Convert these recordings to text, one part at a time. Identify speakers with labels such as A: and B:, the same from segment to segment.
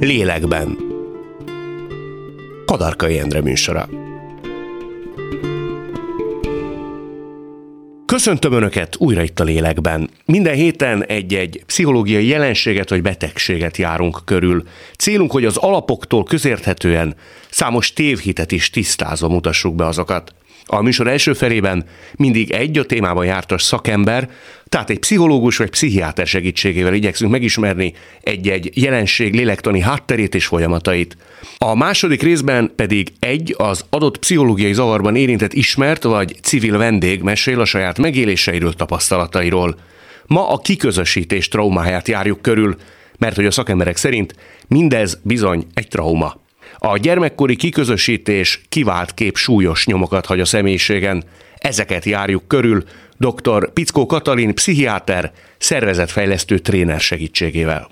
A: Lélekben. Kadarkai Endre műsora. Köszöntöm Önöket újra itt a lélekben. Minden héten egy-egy pszichológiai jelenséget vagy betegséget járunk körül. Célunk, hogy az alapoktól közérthetően számos tévhitet is tisztázva mutassuk be azokat. A műsor első felében mindig egy a témában jártas szakember, tehát egy pszichológus vagy pszichiáter segítségével igyekszünk megismerni egy-egy jelenség lélektani hátterét és folyamatait. A második részben pedig egy az adott pszichológiai zavarban érintett ismert vagy civil vendég mesél a saját megéléseiről, tapasztalatairól. Ma a kiközösítés traumáját járjuk körül, mert hogy a szakemberek szerint mindez bizony egy trauma. A gyermekkori kiközösítés kivált kép súlyos nyomokat hagy a személyiségen. Ezeket járjuk körül dr. Pickó Katalin, pszichiáter, szervezetfejlesztő tréner segítségével.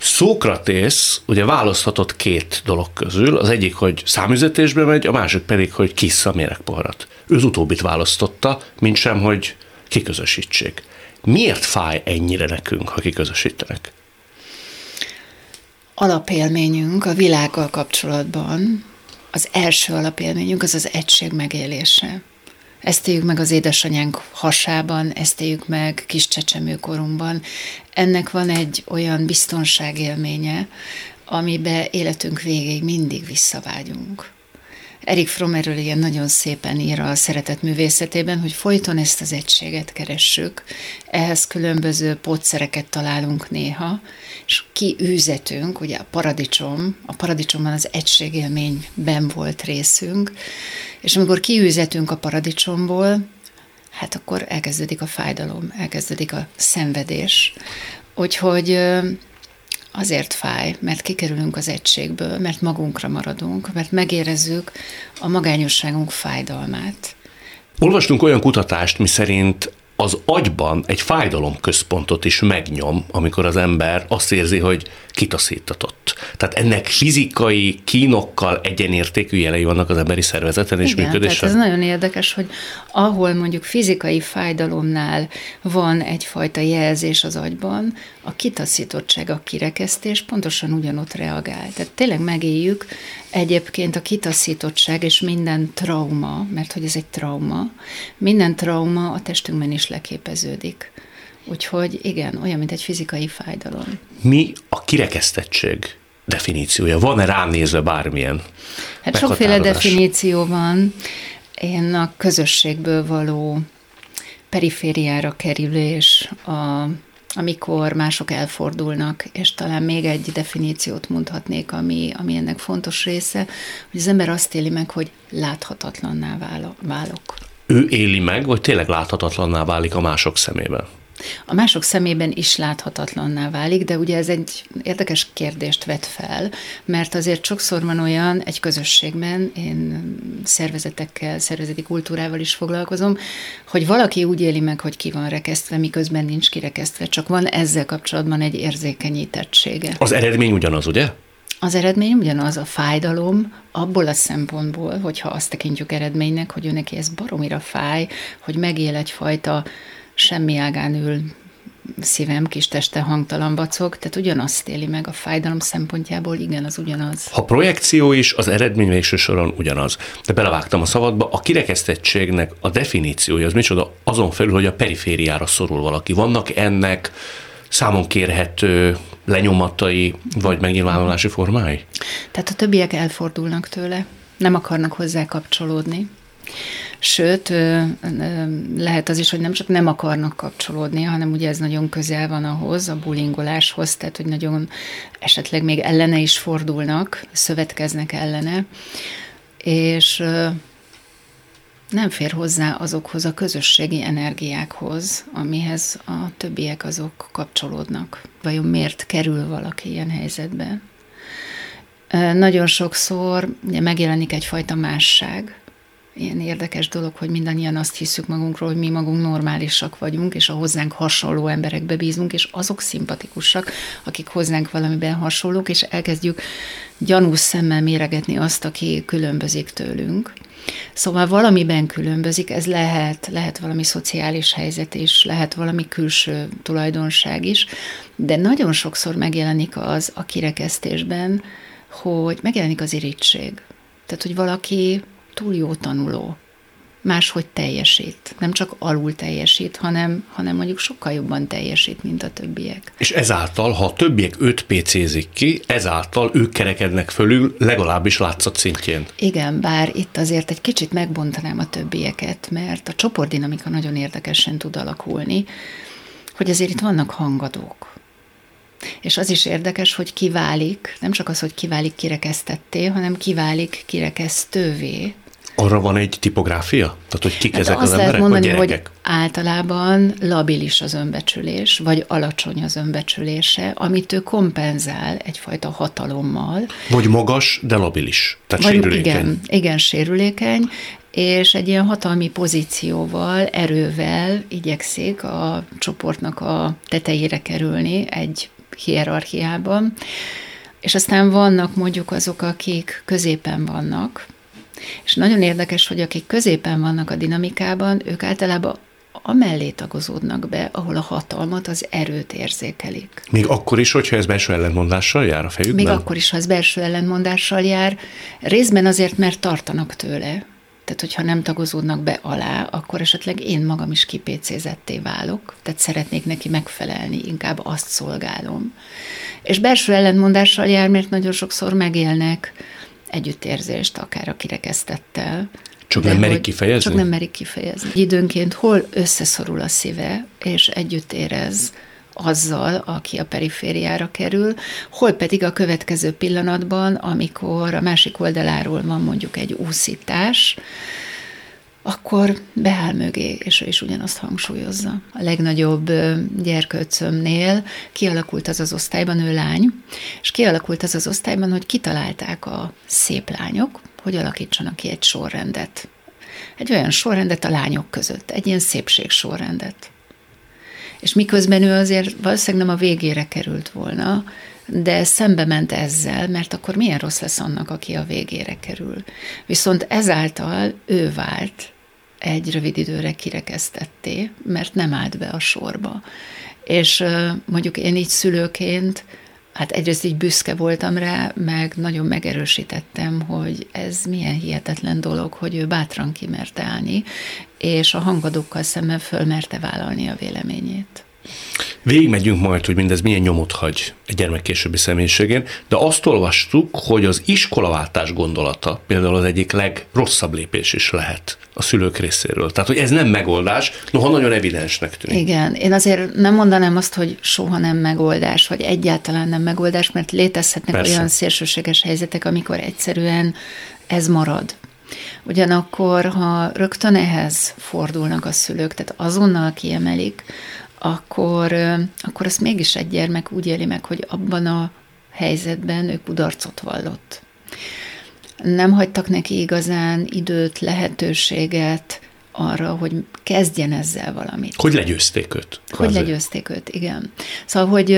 A: Szókratész ugye választhatott két dolog közül, az egyik, hogy számüzetésbe megy, a másik pedig, hogy kissza méregpoharat. Ő az utóbbit választotta, mint sem, hogy kiközösítsék. Miért fáj ennyire nekünk, ha kiközösítenek?
B: Alapélményünk a világgal kapcsolatban, az első alapélményünk az az egység megélése. Ezt éljük meg az édesanyánk hasában, ezt éljük meg kis csecsemőkorunkban. Ennek van egy olyan biztonságélménye, amibe életünk végéig mindig visszavágyunk. Erik Fromm erről ilyen nagyon szépen ír a szeretet művészetében, hogy folyton ezt az egységet keressük, ehhez különböző pótszereket találunk néha, és kiűzetünk, ugye a paradicsom, a paradicsomban az egységélményben volt részünk, és amikor kiűzetünk a paradicsomból, hát akkor elkezdődik a fájdalom, elkezdődik a szenvedés. Úgyhogy azért fáj, mert kikerülünk az egységből, mert magunkra maradunk, mert megérezzük a magányosságunk fájdalmát.
A: Olvastunk olyan kutatást, miszerint az agyban egy fájdalomközpontot is megnyom, amikor az ember azt érzi, hogy kitaszítatott. Tehát ennek fizikai kínokkal egyenértékű jelei vannak az emberi szervezeten és
B: Igen, Tehát ez nagyon érdekes, hogy ahol mondjuk fizikai fájdalomnál van egyfajta jelzés az agyban, a kitaszítottság, a kirekesztés pontosan ugyanott reagál. Tehát tényleg megéljük egyébként a kitaszítottság és minden trauma, mert hogy ez egy trauma, minden trauma a testünkben is leképeződik. Úgyhogy igen, olyan, mint egy fizikai fájdalom.
A: Mi a kirekesztettség definíciója? Van-e ránézve bármilyen
B: Hát sokféle definíció van. Én a közösségből való perifériára kerülés, a, amikor mások elfordulnak, és talán még egy definíciót mondhatnék, ami, ami ennek fontos része, hogy az ember azt éli meg, hogy láthatatlanná válok.
A: Ő éli meg, vagy tényleg láthatatlanná válik a mások szemében?
B: a mások szemében is láthatatlanná válik, de ugye ez egy érdekes kérdést vet fel, mert azért sokszor van olyan egy közösségben, én szervezetekkel, szervezeti kultúrával is foglalkozom, hogy valaki úgy éli meg, hogy ki van rekesztve, miközben nincs kirekesztve, csak van ezzel kapcsolatban egy érzékenyítettsége.
A: Az eredmény ugyanaz, ugye?
B: Az eredmény ugyanaz a fájdalom, abból a szempontból, hogyha azt tekintjük eredménynek, hogy ő neki ez baromira fáj, hogy megél egyfajta semmi ágán ül szívem, kis teste hangtalan bacog, tehát ugyanazt éli meg a fájdalom szempontjából, igen, az ugyanaz.
A: Ha projekció is, az eredmény végső soron ugyanaz. De belevágtam a szabadba, a kirekesztettségnek a definíciója az micsoda azon felül, hogy a perifériára szorul valaki. Vannak ennek számon kérhető lenyomatai vagy megnyilvánulási formái?
B: Tehát a többiek elfordulnak tőle, nem akarnak hozzá kapcsolódni. Sőt, lehet az is, hogy nem csak nem akarnak kapcsolódni, hanem ugye ez nagyon közel van ahhoz, a bullyingoláshoz, tehát hogy nagyon esetleg még ellene is fordulnak, szövetkeznek ellene, és nem fér hozzá azokhoz a közösségi energiákhoz, amihez a többiek azok kapcsolódnak. Vajon miért kerül valaki ilyen helyzetbe? Nagyon sokszor megjelenik egyfajta másság, ilyen érdekes dolog, hogy mindannyian azt hiszük magunkról, hogy mi magunk normálisak vagyunk, és a hozzánk hasonló emberekbe bízunk, és azok szimpatikusak, akik hozzánk valamiben hasonlók, és elkezdjük gyanús szemmel méregetni azt, aki különbözik tőlünk. Szóval valamiben különbözik, ez lehet, lehet valami szociális helyzet is, lehet valami külső tulajdonság is, de nagyon sokszor megjelenik az a kirekesztésben, hogy megjelenik az irítség. Tehát, hogy valaki túl jó tanuló, máshogy teljesít. Nem csak alul teljesít, hanem, hanem mondjuk sokkal jobban teljesít, mint a többiek.
A: És ezáltal, ha a többiek 5 PC-zik ki, ezáltal ők kerekednek fölül, legalábbis látszat szintjén.
B: Igen, bár itt azért egy kicsit megbontanám a többieket, mert a csoportdinamika nagyon érdekesen tud alakulni, hogy azért itt vannak hangadók. És az is érdekes, hogy kiválik, nem csak az, hogy kiválik kirekesztetté, hanem kiválik kirekesztővé,
A: arra van egy tipográfia? Tehát, hogy kik hát ezek az
B: emberek,
A: mondani,
B: vagy gyerekek? hogy általában labilis az önbecsülés, vagy alacsony az önbecsülése, amit ő kompenzál egyfajta hatalommal.
A: Vagy magas, de labilis, tehát vagy, sérülékeny.
B: Igen, igen, sérülékeny, és egy ilyen hatalmi pozícióval, erővel igyekszik a csoportnak a tetejére kerülni egy hierarchiában, és aztán vannak mondjuk azok, akik középen vannak, és nagyon érdekes, hogy akik középen vannak a dinamikában, ők általában amellé tagozódnak be, ahol a hatalmat, az erőt érzékelik.
A: Még akkor is, hogyha ez belső ellentmondással jár a fejükben?
B: Még akkor is, ha ez belső ellentmondással jár, részben azért, mert tartanak tőle. Tehát, hogyha nem tagozódnak be alá, akkor esetleg én magam is kipécézetté válok, tehát szeretnék neki megfelelni, inkább azt szolgálom. És belső ellentmondással jár, mert nagyon sokszor megélnek együttérzést, akár a kirekesztettel.
A: Csak nem merik kifejezni?
B: Csak nem merik kifejezni. Időnként hol összeszorul a szíve, és együtt érez azzal, aki a perifériára kerül, hol pedig a következő pillanatban, amikor a másik oldaláról van mondjuk egy úszítás, akkor beáll mögé, és is ugyanazt hangsúlyozza. A legnagyobb gyerkőcömnél kialakult az az osztályban, ő lány, és kialakult az az osztályban, hogy kitalálták a szép lányok, hogy alakítsanak ki egy sorrendet. Egy olyan sorrendet a lányok között, egy ilyen szépség sorrendet. És miközben ő azért valószínűleg nem a végére került volna, de szembe ment ezzel, mert akkor milyen rossz lesz annak, aki a végére kerül. Viszont ezáltal ő vált egy rövid időre kirekesztetté, mert nem állt be a sorba. És mondjuk én így szülőként, hát egyrészt így büszke voltam rá, meg nagyon megerősítettem, hogy ez milyen hihetetlen dolog, hogy ő bátran kimerte állni, és a hangadókkal szemben fölmerte vállalni a véleményét.
A: Végigmegyünk majd, hogy mindez milyen nyomot hagy egy gyermek későbbi személyiségén, de azt olvastuk, hogy az iskolaváltás gondolata például az egyik legrosszabb lépés is lehet a szülők részéről. Tehát, hogy ez nem megoldás, noha nagyon evidensnek tűnik.
B: Igen, én azért nem mondanám azt, hogy soha nem megoldás, vagy egyáltalán nem megoldás, mert létezhetnek Persze. olyan szélsőséges helyzetek, amikor egyszerűen ez marad. Ugyanakkor, ha rögtön ehhez fordulnak a szülők, tehát azonnal kiemelik, akkor, akkor azt mégis egy gyermek úgy éli meg, hogy abban a helyzetben ő kudarcot vallott. Nem hagytak neki igazán időt, lehetőséget arra, hogy kezdjen ezzel valamit.
A: Hogy legyőzték őt?
B: Hogy legyőzték őt, igen. Szóval, hogy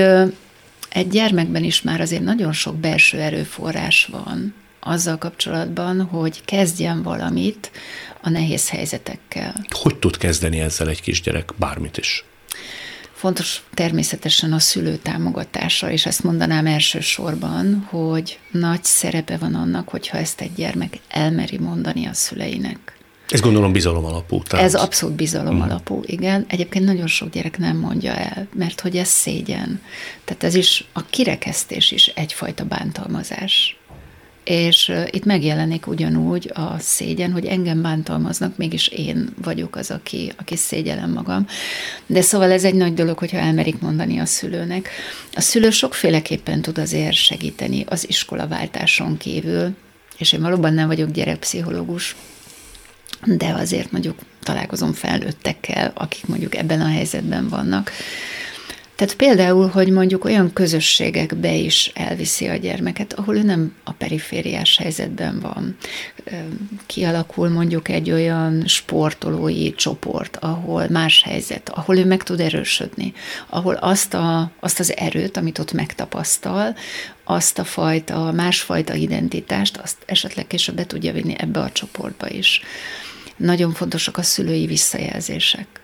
B: egy gyermekben is már azért nagyon sok belső erőforrás van azzal kapcsolatban, hogy kezdjen valamit a nehéz helyzetekkel.
A: Hogy tud kezdeni ezzel egy kisgyerek bármit is?
B: Fontos természetesen a szülő támogatása, és ezt mondanám elsősorban, hogy nagy szerepe van annak, hogyha ezt egy gyermek elmeri mondani a szüleinek.
A: Ez gondolom bizalom alapú.
B: Tehát. Ez abszolút bizalom uh-huh. alapú, igen. Egyébként nagyon sok gyerek nem mondja el, mert hogy ez szégyen. Tehát ez is, a kirekesztés is egyfajta bántalmazás és itt megjelenik ugyanúgy a szégyen, hogy engem bántalmaznak, mégis én vagyok az, aki, aki szégyelem magam. De szóval ez egy nagy dolog, hogyha elmerik mondani a szülőnek. A szülő sokféleképpen tud azért segíteni az iskolaváltáson kívül, és én valóban nem vagyok gyerekpszichológus, de azért mondjuk találkozom felnőttekkel, akik mondjuk ebben a helyzetben vannak, Tehát például, hogy mondjuk olyan közösségekbe is elviszi a gyermeket, ahol ő nem a perifériás helyzetben van. Kialakul mondjuk egy olyan sportolói csoport, ahol más helyzet, ahol ő meg tud erősödni, ahol azt, a, azt az erőt, amit ott megtapasztal, azt a fajta, másfajta identitást, azt esetleg később be tudja vinni ebbe a csoportba is. Nagyon fontosak a szülői visszajelzések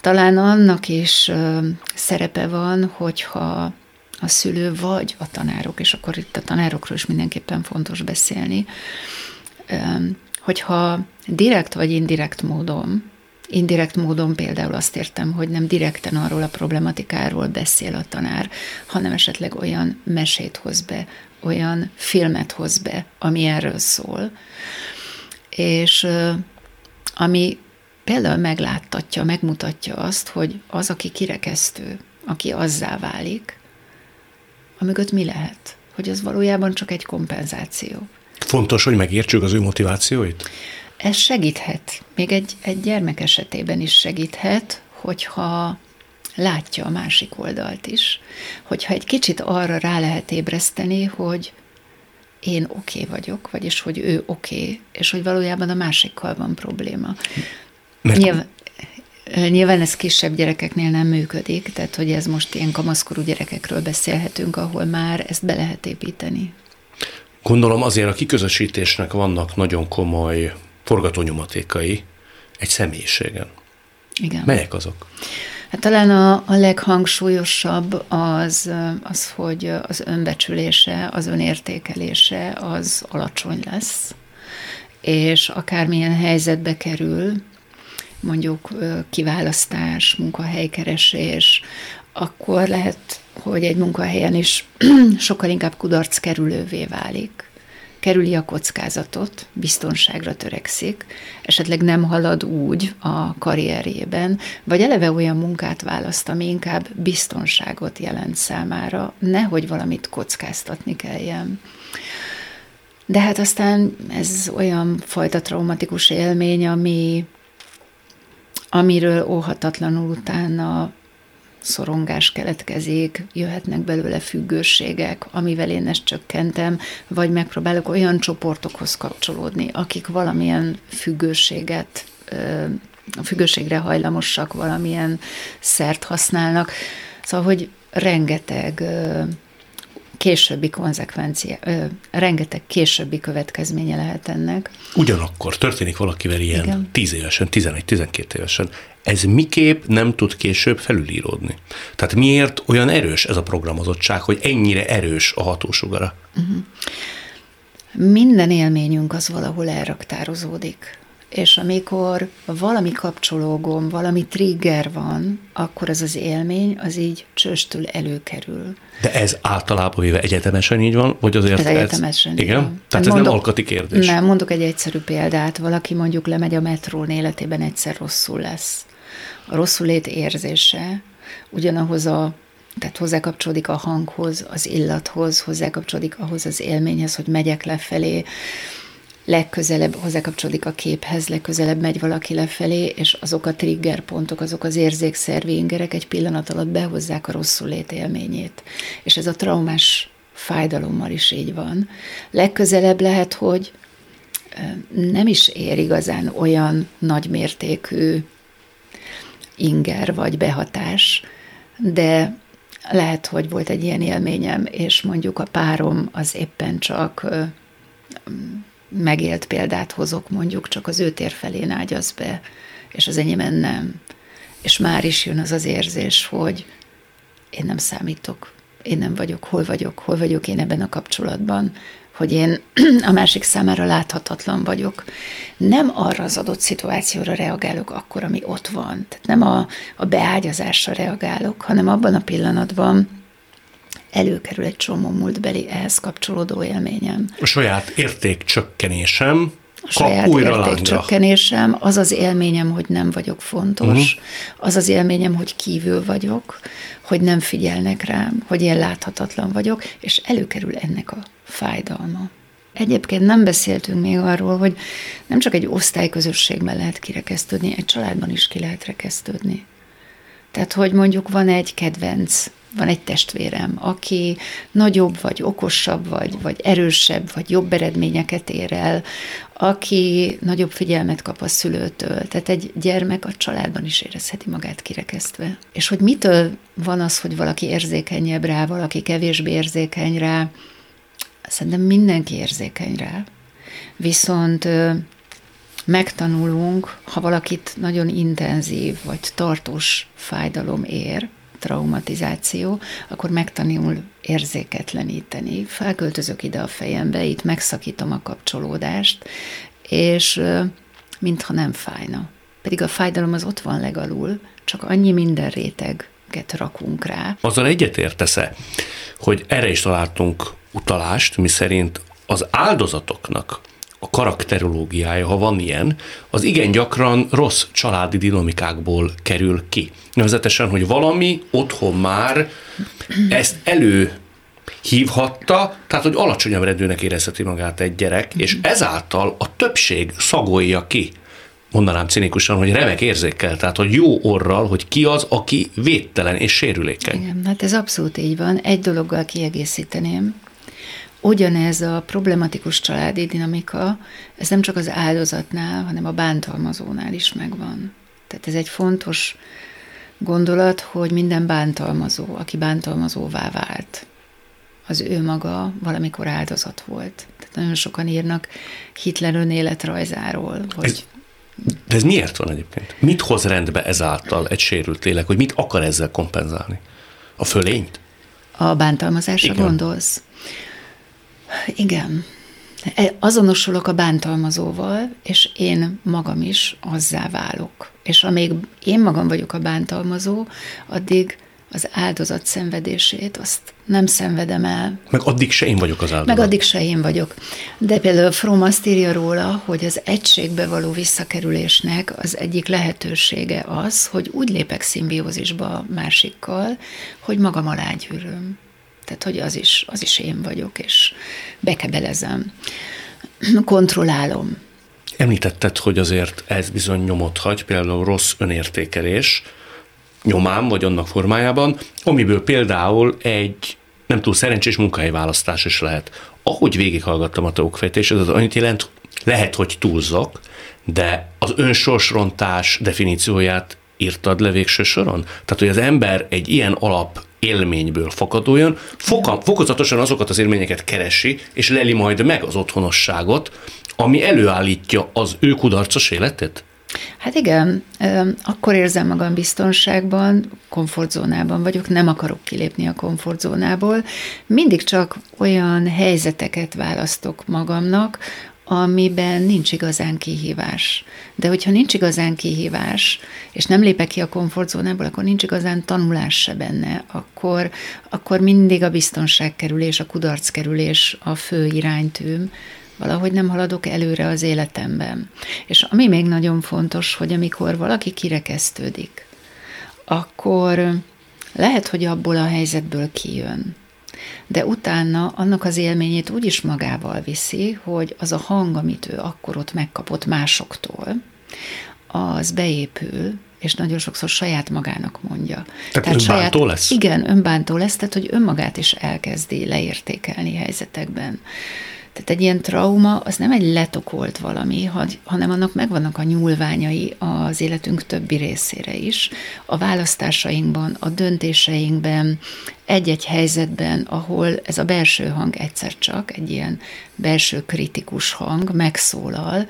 B: talán annak is szerepe van, hogyha a szülő vagy a tanárok, és akkor itt a tanárokról is mindenképpen fontos beszélni, hogyha direkt vagy indirekt módon, indirekt módon például azt értem, hogy nem direkten arról a problematikáról beszél a tanár, hanem esetleg olyan mesét hoz be, olyan filmet hoz be, ami erről szól, és ami például megláttatja, megmutatja azt, hogy az, aki kirekesztő, aki azzá válik, amögött mi lehet? Hogy az valójában csak egy kompenzáció.
A: Fontos, hogy megértsük az ő motivációit?
B: Ez segíthet. Még egy, egy gyermek esetében is segíthet, hogyha látja a másik oldalt is. Hogyha egy kicsit arra rá lehet ébreszteni, hogy én oké okay vagyok, vagyis hogy ő oké, okay, és hogy valójában a másikkal van probléma. Mert... Nyilván, nyilván ez kisebb gyerekeknél nem működik, tehát hogy ez most ilyen kamaszkorú gyerekekről beszélhetünk, ahol már ezt be lehet építeni.
A: Gondolom azért a kiközösítésnek vannak nagyon komoly forgatónyomatékai egy személyiségen.
B: Igen.
A: Melyek azok?
B: Hát talán a, a leghangsúlyosabb az, az, hogy az önbecsülése, az önértékelése az alacsony lesz, és akármilyen helyzetbe kerül, mondjuk kiválasztás, munkahelykeresés, akkor lehet, hogy egy munkahelyen is sokkal inkább kudarc kerülővé válik. Kerüli a kockázatot, biztonságra törekszik, esetleg nem halad úgy a karrierjében, vagy eleve olyan munkát választ, ami inkább biztonságot jelent számára, nehogy valamit kockáztatni kelljen. De hát aztán ez olyan fajta traumatikus élmény, ami amiről óhatatlanul utána szorongás keletkezik, jöhetnek belőle függőségek, amivel én ezt csökkentem, vagy megpróbálok olyan csoportokhoz kapcsolódni, akik valamilyen függőséget, a függőségre hajlamosak, valamilyen szert használnak. Szóval, hogy rengeteg későbbi konzekvencia, ö, rengeteg későbbi következménye lehet ennek.
A: Ugyanakkor történik valakivel ilyen Igen. 10 évesen, 11-12 évesen. Ez miképp nem tud később felülíródni? Tehát miért olyan erős ez a programozottság, hogy ennyire erős a hatósugara? Uh-huh.
B: Minden élményünk az valahol elraktározódik és amikor valami kapcsológom, valami trigger van, akkor az az élmény, az így csöstül előkerül.
A: De ez általában véve egyetemesen így van, vagy azért
B: ez? egyetemesen
A: ez, Igen? Van. Tehát mondok, ez nem alkati kérdés.
B: Nem, mondok egy egyszerű példát. Valaki mondjuk lemegy a metrón életében, egyszer rosszul lesz. A rosszulét érzése ugyanahoz a tehát hozzákapcsolódik a hanghoz, az illathoz, hozzákapcsolódik ahhoz az élményhez, hogy megyek lefelé, legközelebb hozzákapcsolódik a képhez, legközelebb megy valaki lefelé, és azok a trigger pontok, azok az érzékszervi ingerek egy pillanat alatt behozzák a rosszul lét élményét. És ez a traumás fájdalommal is így van. Legközelebb lehet, hogy nem is ér igazán olyan nagymértékű inger vagy behatás, de lehet, hogy volt egy ilyen élményem, és mondjuk a párom az éppen csak megélt példát hozok, mondjuk csak az ő tér felén ágyaz be, és az enyémen nem. És már is jön az az érzés, hogy én nem számítok, én nem vagyok, hol vagyok, hol vagyok én ebben a kapcsolatban, hogy én a másik számára láthatatlan vagyok. Nem arra az adott szituációra reagálok akkor, ami ott van. Tehát nem a, a beágyazásra reagálok, hanem abban a pillanatban, előkerül egy csomó múltbeli ehhez kapcsolódó élményem.
A: A saját értékcsökkenésem
B: a saját értékcsökkenésem, az az élményem, hogy nem vagyok fontos, uh-huh. az az élményem, hogy kívül vagyok, hogy nem figyelnek rám, hogy én láthatatlan vagyok, és előkerül ennek a fájdalma. Egyébként nem beszéltünk még arról, hogy nem csak egy osztályközösségben lehet kirekesztődni, egy családban is ki lehet rekesztődni. Tehát, hogy mondjuk van egy kedvenc van egy testvérem, aki nagyobb, vagy okosabb, vagy, vagy erősebb, vagy jobb eredményeket ér el, aki nagyobb figyelmet kap a szülőtől. Tehát egy gyermek a családban is érezheti magát kirekesztve. És hogy mitől van az, hogy valaki érzékenyebb rá, valaki kevésbé érzékeny rá, szerintem mindenki érzékeny rá. Viszont megtanulunk, ha valakit nagyon intenzív vagy tartós fájdalom ér, traumatizáció, akkor megtanul érzéketleníteni. Felköltözök ide a fejembe, itt megszakítom a kapcsolódást, és mintha nem fájna. Pedig a fájdalom az ott van legalul, csak annyi minden réteget rakunk rá.
A: Azzal egyetértesz-e, hogy erre is találtunk utalást, mi szerint az áldozatoknak a karakterológiája, ha van ilyen, az igen gyakran rossz családi dinamikákból kerül ki. Nevezetesen, hogy valami otthon már ezt elő hívhatta, tehát hogy alacsonyabb rendőnek érezheti magát egy gyerek, és ezáltal a többség szagolja ki mondanám cinikusan, hogy remek érzékkel, tehát hogy jó orral, hogy ki az, aki védtelen és sérülékeny.
B: Igen, hát ez abszolút így van. Egy dologgal kiegészíteném, ugyanez a problematikus családi dinamika, ez nem csak az áldozatnál, hanem a bántalmazónál is megvan. Tehát ez egy fontos gondolat, hogy minden bántalmazó, aki bántalmazóvá vált, az ő maga valamikor áldozat volt. Tehát nagyon sokan írnak Hitler önéletrajzáról, hogy...
A: Ez, de ez miért van egyébként? Mit hoz rendbe ezáltal egy sérült lélek, hogy mit akar ezzel kompenzálni? A fölényt?
B: A bántalmazásra Igen. gondolsz? Igen. E, azonosulok a bántalmazóval, és én magam is azzá válok. És amíg én magam vagyok a bántalmazó, addig az áldozat szenvedését, azt nem szenvedem el.
A: Meg addig se én vagyok az áldozat.
B: Meg addig se én vagyok. De például Fromm azt írja róla, hogy az egységbe való visszakerülésnek az egyik lehetősége az, hogy úgy lépek szimbiózisba másikkal, hogy magam alá gyűröm. Tehát, hogy az is, az is én vagyok, és bekebelezem, kontrollálom.
A: Említetted, hogy azért ez bizony nyomot hagy, például rossz önértékelés, nyomám, vagy annak formájában, amiből például egy nem túl szerencsés munkahelyválasztás is lehet. Ahogy végighallgattam a te okfejtésed, az annyit jelent, lehet, hogy túlzok, de az önsorsrontás definícióját írtad le végső soron? Tehát, hogy az ember egy ilyen alap élményből fakadóan, foka, fokozatosan azokat az élményeket keresi, és leli majd meg az otthonosságot, ami előállítja az ő kudarcos életet?
B: Hát igen, akkor érzem magam biztonságban, komfortzónában vagyok, nem akarok kilépni a komfortzónából. Mindig csak olyan helyzeteket választok magamnak, amiben nincs igazán kihívás. De hogyha nincs igazán kihívás, és nem lépek ki a komfortzónából, akkor nincs igazán tanulás se benne, akkor, akkor mindig a biztonságkerülés, a kudarckerülés a fő iránytűm, valahogy nem haladok előre az életemben. És ami még nagyon fontos, hogy amikor valaki kirekesztődik, akkor lehet, hogy abból a helyzetből kijön de utána annak az élményét úgy is magával viszi, hogy az a hang, amit ő akkor ott megkapott másoktól, az beépül, és nagyon sokszor saját magának mondja.
A: Tehát, tehát önbántó saját, lesz?
B: Igen, önbántó lesz, tehát hogy önmagát is elkezdi leértékelni helyzetekben. Tehát egy ilyen trauma az nem egy letokolt valami, hanem annak megvannak a nyúlványai az életünk többi részére is. A választásainkban, a döntéseinkben, egy-egy helyzetben, ahol ez a belső hang egyszer csak, egy ilyen belső kritikus hang megszólal,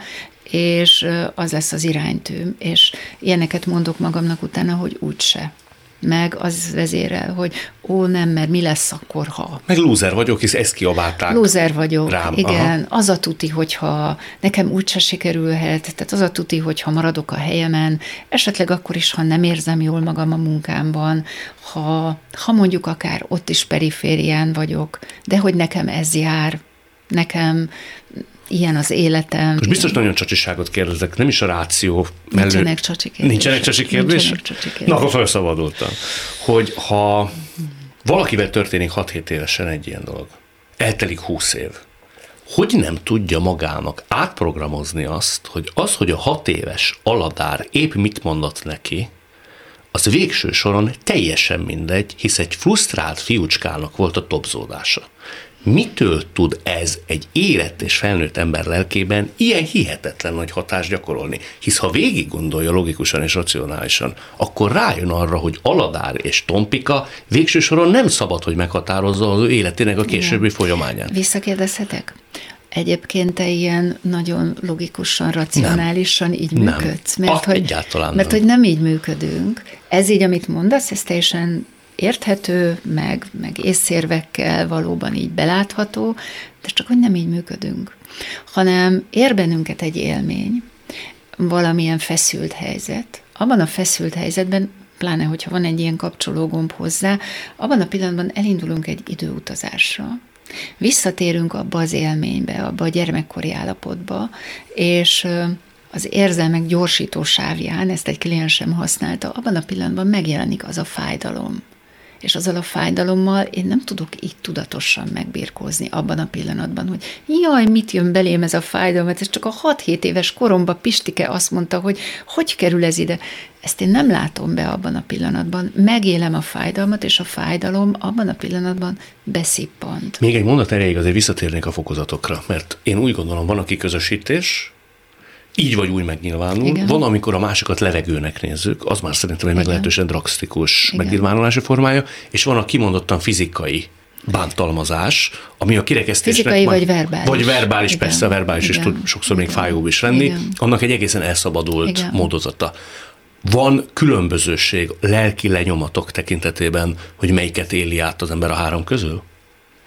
B: és az lesz az iránytű, és ilyeneket mondok magamnak utána, hogy úgyse meg az vezérel, hogy ó, nem, mert mi lesz akkor, ha.
A: Meg lúzer vagyok, hisz ezt kiabálták.
B: Lúzer vagyok, rám. igen. Aha. Az a tuti, hogyha nekem úgyse sikerülhet, tehát az a tuti, hogyha maradok a helyemen, esetleg akkor is, ha nem érzem jól magam a munkámban, ha, ha mondjuk akár ott is periférián vagyok, de hogy nekem ez jár, nekem ilyen az életem.
A: Most biztos nagyon csacsiságot kérdezek, nem is a ráció
B: mellett. Nincsenek csacsi kérdések.
A: Nincsenek csacsi kérdés? Nincsenek csacsi kérdés. Na, akkor felszabadultam. Hogy ha valakivel történik 6-7 évesen egy ilyen dolog, eltelik 20 év, hogy nem tudja magának átprogramozni azt, hogy az, hogy a hat éves aladár épp mit mondott neki, az végső soron teljesen mindegy, hisz egy frusztrált fiúcskának volt a topzódása. Mitől tud ez egy érett és felnőtt ember lelkében ilyen hihetetlen nagy hatást gyakorolni? Hisz ha végig gondolja logikusan és racionálisan, akkor rájön arra, hogy Aladár és Tompika végső soron nem szabad, hogy meghatározza az ő életének a későbbi Igen. folyamányát.
B: Visszakérdezhetek? Egyébként te ilyen nagyon logikusan, racionálisan nem. így működsz.
A: Mert, ah, hogy,
B: mert
A: nem.
B: hogy nem így működünk. Ez így, amit mondasz, ez teljesen érthető, meg, meg észérvekkel valóban így belátható, de csak hogy nem így működünk, hanem ér bennünket egy élmény, valamilyen feszült helyzet. Abban a feszült helyzetben, pláne hogyha van egy ilyen kapcsológomb hozzá, abban a pillanatban elindulunk egy időutazásra, visszatérünk abba az élménybe, abba a gyermekkori állapotba, és az érzelmek gyorsító sávján, ezt egy kliensem használta, abban a pillanatban megjelenik az a fájdalom, és azzal a fájdalommal én nem tudok így tudatosan megbírkózni abban a pillanatban, hogy jaj, mit jön belém ez a fájdalom, hát ez csak a 6-7 éves koromban Pistike azt mondta, hogy hogy kerül ez ide. Ezt én nem látom be abban a pillanatban. Megélem a fájdalmat, és a fájdalom abban a pillanatban beszippant.
A: Még egy mondat erejéig azért visszatérnék a fokozatokra, mert én úgy gondolom, van a kiközösítés, így vagy úgy megnyilvánul. Igen. Van, amikor a másikat levegőnek nézzük, az már szerintem egy Igen. meglehetősen drasztikus Igen. megnyilvánulási formája, és van a kimondottan fizikai bántalmazás, ami a kirekesztésre...
B: Fizikai vagy verbális.
A: Vagy verbális, Igen. persze, verbális Igen. is tud sokszor Igen. még fájóbb is lenni. Igen. Annak egy egészen elszabadult Igen. módozata. Van különbözőség lelki lenyomatok tekintetében, hogy melyiket éli át az ember a három közül?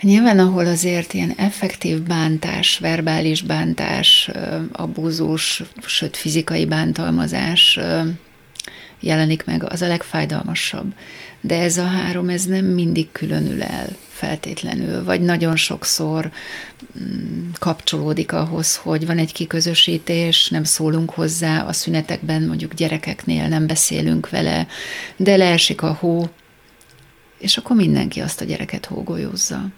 B: Nyilván, ahol azért ilyen effektív bántás, verbális bántás, abúzus, sőt fizikai bántalmazás jelenik meg, az a legfájdalmasabb. De ez a három, ez nem mindig különül el feltétlenül, vagy nagyon sokszor mm, kapcsolódik ahhoz, hogy van egy kiközösítés, nem szólunk hozzá, a szünetekben mondjuk gyerekeknél nem beszélünk vele, de leesik a hó, és akkor mindenki azt a gyereket hógolyózza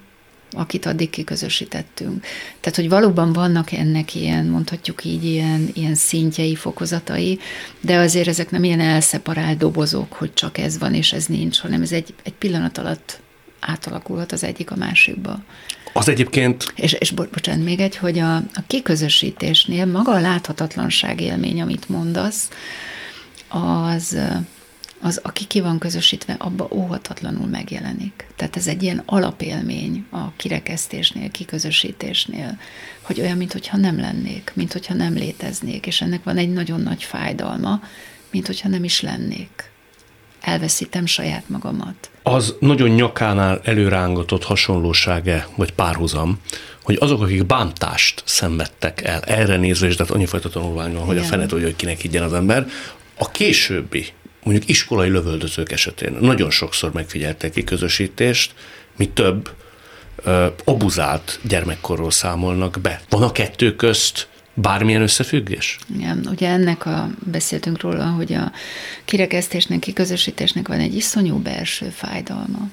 B: akit addig kiközösítettünk. Tehát, hogy valóban vannak ennek ilyen, mondhatjuk így, ilyen, ilyen szintjei, fokozatai, de azért ezek nem ilyen elszeparált dobozok, hogy csak ez van és ez nincs, hanem ez egy, egy pillanat alatt átalakulhat az egyik a másikba.
A: Az egyébként...
B: És, és bo- bocsánat, még egy, hogy a, a kiközösítésnél maga a láthatatlanság élmény, amit mondasz, az az, aki ki van közösítve, abba óhatatlanul megjelenik. Tehát ez egy ilyen alapélmény a kirekesztésnél, kiközösítésnél, hogy olyan, mintha nem lennék, mintha nem léteznék, és ennek van egy nagyon nagy fájdalma, mintha nem is lennék. Elveszítem saját magamat.
A: Az nagyon nyakánál előrángatott hasonlósága, vagy párhuzam, hogy azok, akik bántást szenvedtek el, erre nézve, és tehát annyifajta tanulmány van, hogy a fene tudja, hogy kinek higgyen az ember, a későbbi mondjuk iskolai lövöldözők esetén nagyon sokszor megfigyeltek ki közösítést, mi több ö, obuzált gyermekkorról számolnak be. Van a kettő közt bármilyen összefüggés?
B: Igen, ugye ennek a, beszéltünk róla, hogy a kirekesztésnek, kiközösítésnek van egy iszonyú belső fájdalma.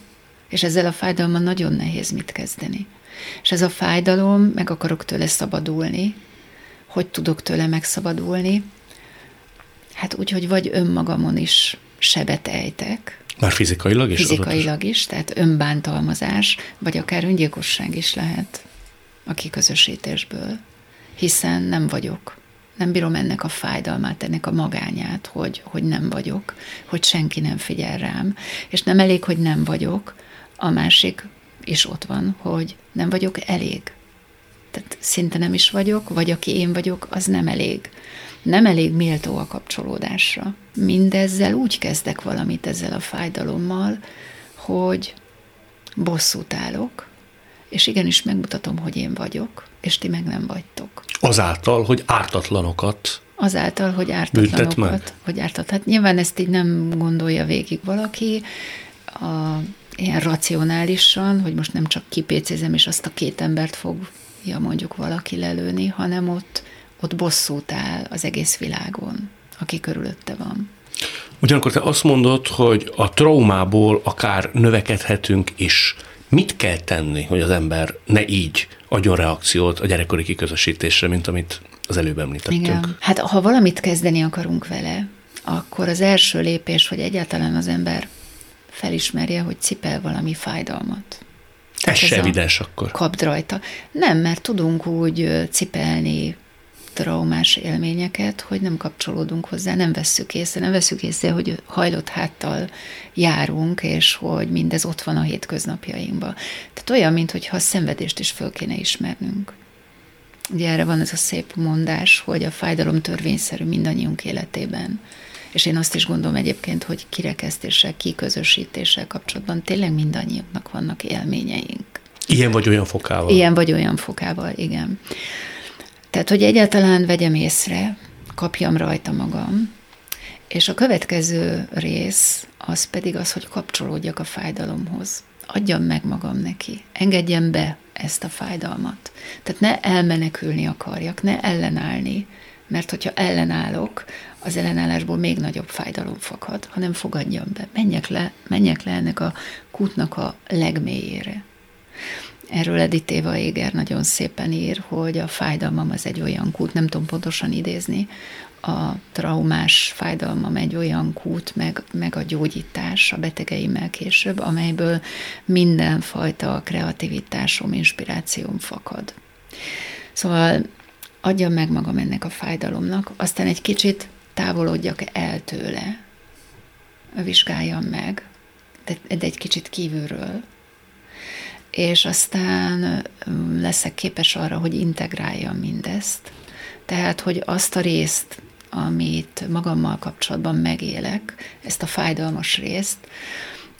B: És ezzel a fájdalommal nagyon nehéz mit kezdeni. És ez a fájdalom, meg akarok tőle szabadulni, hogy tudok tőle megszabadulni, Hát úgy, hogy vagy önmagamon is sebet ejtek.
A: Már fizikailag is?
B: Fizikailag is, tehát önbántalmazás, vagy akár öngyilkosság is lehet a kiközösítésből. Hiszen nem vagyok. Nem bírom ennek a fájdalmát, ennek a magányát, hogy, hogy nem vagyok, hogy senki nem figyel rám. És nem elég, hogy nem vagyok, a másik is ott van, hogy nem vagyok elég. Tehát szinte nem is vagyok, vagy aki én vagyok, az nem elég nem elég méltó a kapcsolódásra. Mindezzel úgy kezdek valamit ezzel a fájdalommal, hogy bosszút állok, és igenis megmutatom, hogy én vagyok, és ti meg nem vagytok.
A: Azáltal, hogy ártatlanokat
B: Azáltal, hogy ártatlanokat, hogy ártat. Hát nyilván ezt így nem gondolja végig valaki, a, ilyen racionálisan, hogy most nem csak kipécézem, és azt a két embert fogja mondjuk valaki lelőni, hanem ott ott bosszút áll az egész világon, aki körülötte van.
A: Ugyanakkor te azt mondod, hogy a traumából akár növekedhetünk is. Mit kell tenni, hogy az ember ne így adjon reakciót a gyerekkori kiközösítésre, mint amit az előbb említettünk? Igen.
B: Hát ha valamit kezdeni akarunk vele, akkor az első lépés, hogy egyáltalán az ember felismerje, hogy cipel valami fájdalmat.
A: Ez se evidens akkor.
B: Kapd rajta. Nem, mert tudunk úgy cipelni traumás élményeket, hogy nem kapcsolódunk hozzá, nem vesszük észre, nem vesszük észre, hogy hajlott háttal járunk, és hogy mindez ott van a hétköznapjainkban. Tehát olyan, mintha a szenvedést is föl kéne ismernünk. Ugye erre van ez a szép mondás, hogy a fájdalom törvényszerű mindannyiunk életében. És én azt is gondolom egyébként, hogy kirekesztéssel, kiközösítéssel kapcsolatban tényleg mindannyiunknak vannak élményeink.
A: Ilyen vagy olyan fokával.
B: Ilyen vagy olyan fokával, igen. Tehát, hogy egyáltalán vegyem észre, kapjam rajta magam, és a következő rész az pedig az, hogy kapcsolódjak a fájdalomhoz. Adjam meg magam neki. Engedjem be ezt a fájdalmat. Tehát ne elmenekülni akarjak, ne ellenállni, mert hogyha ellenállok, az ellenállásból még nagyobb fájdalom fakad, hanem fogadjam be. Menjek le, menjek le ennek a kútnak a legmélyére. Erről Edith Éva Éger nagyon szépen ír, hogy a fájdalmam az egy olyan kút, nem tudom pontosan idézni, a traumás fájdalmam egy olyan kút, meg, meg a gyógyítás a betegeimmel később, amelyből mindenfajta kreativitásom, inspirációm fakad. Szóval adjam meg magam ennek a fájdalomnak, aztán egy kicsit távolodjak el tőle, vizsgáljam meg, de, de egy kicsit kívülről, és aztán leszek képes arra, hogy integráljam mindezt. Tehát, hogy azt a részt, amit magammal kapcsolatban megélek, ezt a fájdalmas részt,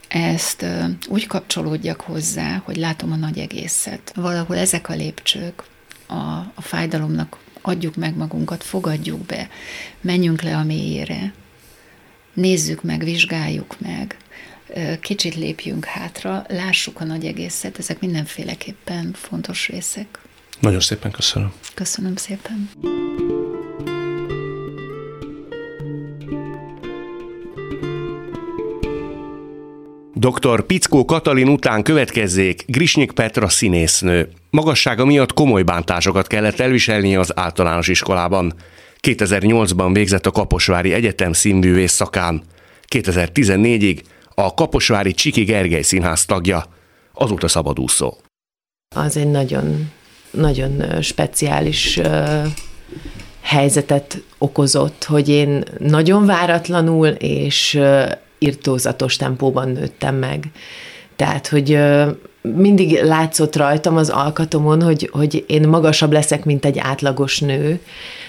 B: ezt úgy kapcsolódjak hozzá, hogy látom a nagy egészet. Valahol ezek a lépcsők a, a fájdalomnak adjuk meg magunkat, fogadjuk be, menjünk le a mélyére, nézzük meg, vizsgáljuk meg, kicsit lépjünk hátra, lássuk a nagy egészet, ezek mindenféleképpen fontos részek.
A: Nagyon szépen köszönöm.
B: Köszönöm szépen.
A: Dr. Pickó Katalin után következzék Grisnyik Petra színésznő. Magassága miatt komoly bántásokat kellett elviselnie az általános iskolában. 2008-ban végzett a Kaposvári Egyetem színművész szakán. 2014-ig a Kaposvári Csiki Gergely Színház tagja, azóta szabadúszó.
C: Az egy nagyon, nagyon speciális helyzetet okozott, hogy én nagyon váratlanul és irtózatos tempóban nőttem meg. Tehát, hogy mindig látszott rajtam az alkatomon, hogy, hogy én magasabb leszek, mint egy átlagos nő,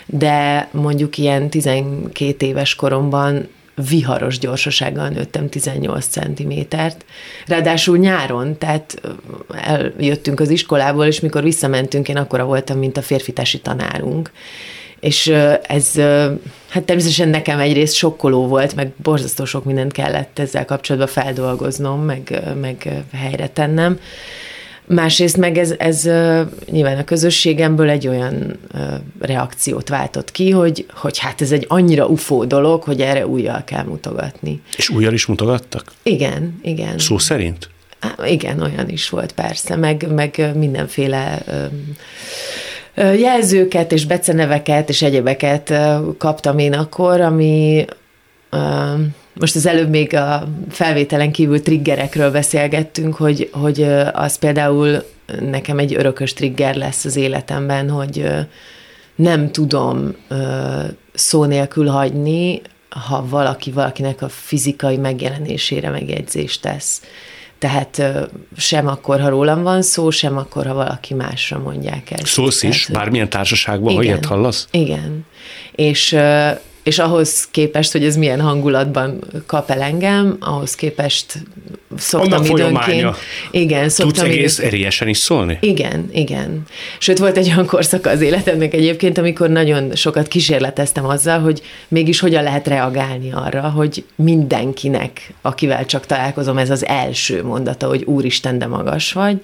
C: de mondjuk ilyen 12 éves koromban viharos gyorsasággal nőttem 18 centimétert. Ráadásul nyáron, tehát eljöttünk az iskolából, és mikor visszamentünk, én akkora voltam, mint a férfitási tanárunk. És ez, hát természetesen nekem egyrészt sokkoló volt, meg borzasztó sok mindent kellett ezzel kapcsolatban feldolgoznom, meg, meg helyre tennem. Másrészt meg ez, ez nyilván a közösségemből egy olyan reakciót váltott ki, hogy, hogy hát ez egy annyira ufó dolog, hogy erre újjal kell mutogatni.
A: És újjal is mutogattak?
C: Igen, igen.
A: Szó szerint?
C: Há, igen, olyan is volt persze, meg, meg mindenféle jelzőket és beceneveket és egyebeket kaptam én akkor, ami most az előbb még a felvételen kívül triggerekről beszélgettünk, hogy, hogy az például nekem egy örökös trigger lesz az életemben, hogy nem tudom szó nélkül hagyni, ha valaki valakinek a fizikai megjelenésére megjegyzést tesz. Tehát sem akkor, ha rólam van szó, sem akkor, ha valaki másra mondják ezt.
A: Szólsz is, bármilyen társaságban, igen, ha ilyet hallasz?
C: Igen. És és ahhoz képest, hogy ez milyen hangulatban kap el engem, ahhoz képest szoktam Annak időnként...
A: Igen, szoktam Tudsz egész erélyesen is szólni?
C: Igen, igen. Sőt, volt egy olyan korszaka az életemnek egyébként, amikor nagyon sokat kísérleteztem azzal, hogy mégis hogyan lehet reagálni arra, hogy mindenkinek, akivel csak találkozom, ez az első mondata, hogy úristen, de magas vagy,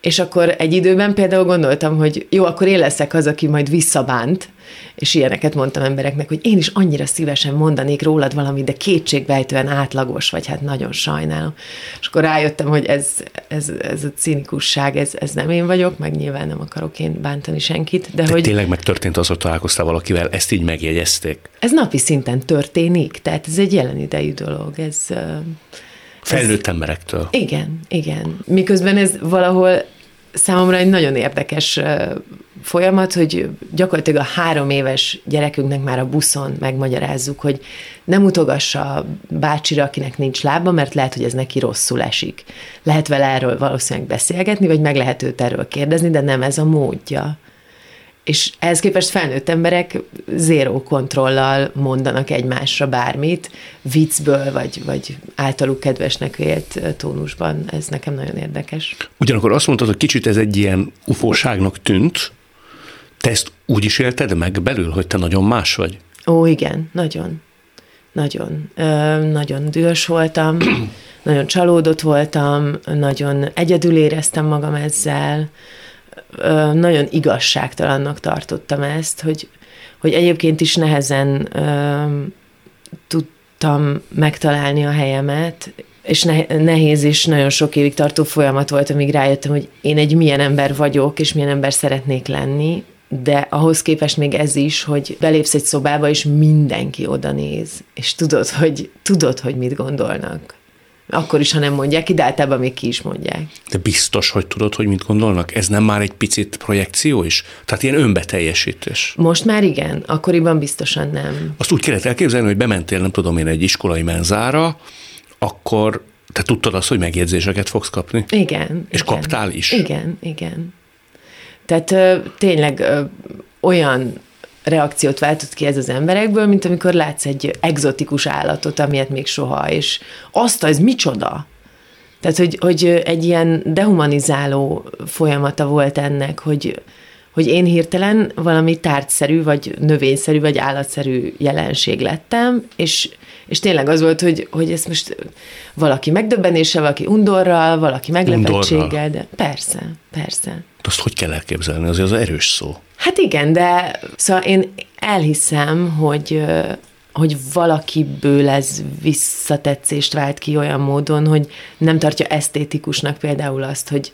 C: És akkor egy időben például gondoltam, hogy jó, akkor én leszek az, aki majd visszabánt, és ilyeneket mondtam embereknek, hogy én is annyira szívesen mondanék rólad valamit, de kétségbejtően átlagos vagy, hát nagyon sajnálom. És akkor rájöttem, hogy ez, ez, ez a cinikusság, ez, ez nem én vagyok, meg nyilván nem akarok én bántani senkit. De,
A: de
C: hogy
A: tényleg megtörtént az, hogy találkoztál valakivel, ezt így megjegyezték?
C: Ez napi szinten történik, tehát ez egy jelen idejű dolog. Ez,
A: Felnőtt emberektől.
C: Igen, igen. Miközben ez valahol számomra egy nagyon érdekes folyamat, hogy gyakorlatilag a három éves gyerekünknek már a buszon megmagyarázzuk, hogy nem utogassa a bácsira, akinek nincs lába, mert lehet, hogy ez neki rosszul esik. Lehet vele erről valószínűleg beszélgetni, vagy meg lehet őt erről kérdezni, de nem ez a módja. És ehhez képest felnőtt emberek zéró kontrollal mondanak egymásra bármit, viccből, vagy, vagy általuk kedvesnek élt tónusban. Ez nekem nagyon érdekes.
A: Ugyanakkor azt mondtad, hogy kicsit ez egy ilyen ufóságnak tűnt. Te ezt úgy is élted meg belül, hogy te nagyon más vagy?
C: Ó, igen, nagyon. Nagyon. Ö, nagyon dühös voltam, nagyon csalódott voltam, nagyon egyedül éreztem magam ezzel, nagyon igazságtalannak tartottam ezt, hogy, hogy egyébként is nehezen ö, tudtam megtalálni a helyemet, és nehéz és nagyon sok évig tartó folyamat volt, amíg rájöttem, hogy én egy milyen ember vagyok, és milyen ember szeretnék lenni, de ahhoz képest még ez is, hogy belépsz egy szobába, és mindenki oda néz, és tudod, hogy, tudod, hogy mit gondolnak. Akkor is, ha nem mondják ki, de általában még ki is mondják.
A: De biztos, hogy tudod, hogy mit gondolnak? Ez nem már egy picit projekció is? Tehát ilyen önbeteljesítés.
C: Most már igen, akkoriban biztosan nem.
A: Azt úgy kellett elképzelni, hogy bementél, nem tudom én, egy iskolai menzára, akkor te tudtad azt, hogy megjegyzéseket fogsz kapni?
C: Igen.
A: És
C: igen.
A: kaptál is?
C: Igen, igen. Tehát ö, tényleg ö, olyan reakciót váltott ki ez az emberekből, mint amikor látsz egy egzotikus állatot, amilyet még soha, és azt, ez micsoda? Tehát, hogy, hogy egy ilyen dehumanizáló folyamata volt ennek, hogy, hogy én hirtelen valami tárgyszerű, vagy növényszerű, vagy állatszerű jelenség lettem, és, és tényleg az volt, hogy, hogy ez most valaki megdöbbenése, valaki undorral, valaki meglepettséggel, de persze, persze.
A: Azt hogy kell elképzelni? Azért az erős szó.
C: Hát igen, de szóval én elhiszem, hogy hogy valakiből ez visszatetszést vált ki olyan módon, hogy nem tartja esztétikusnak például azt, hogy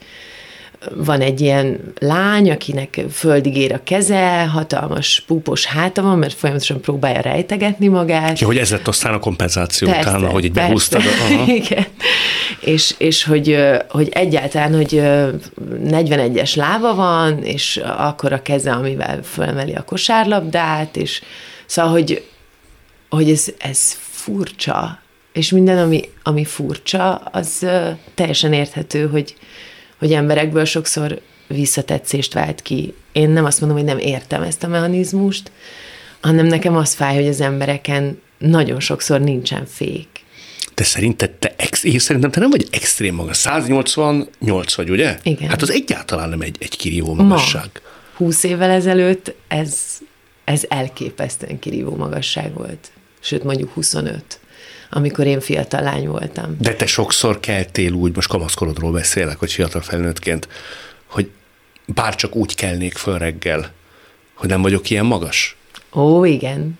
C: van egy ilyen lány, akinek földig ér a keze, hatalmas púpos háta van, mert folyamatosan próbálja rejtegetni magát.
A: Ja, hogy ez lett aztán a kompenzáció persze, utána, hogy így behúztad. Aha.
C: Igen. És, és hogy, hogy egyáltalán, hogy 41-es lába van, és akkor a keze, amivel fölemeli a kosárlabdát, és szóval, hogy, hogy ez, ez furcsa, és minden, ami, ami furcsa, az teljesen érthető, hogy, hogy emberekből sokszor visszatetszést vált ki. Én nem azt mondom, hogy nem értem ezt a mechanizmust, hanem nekem az fáj, hogy az embereken nagyon sokszor nincsen fék.
A: De szerinted te, ex, én szerintem te nem vagy extrém maga. 188 vagy, ugye?
C: Igen.
A: Hát az egyáltalán nem egy, egy kirívó magasság. Ma,
C: 20 évvel ezelőtt ez, ez elképesztően kirívó magasság volt. Sőt, mondjuk 25 amikor én fiatal lány voltam.
A: De te sokszor keltél úgy, most kamaszkorodról beszélek, hogy fiatal felnőttként, hogy bárcsak úgy kelnék föl reggel, hogy nem vagyok ilyen magas?
C: Ó, igen.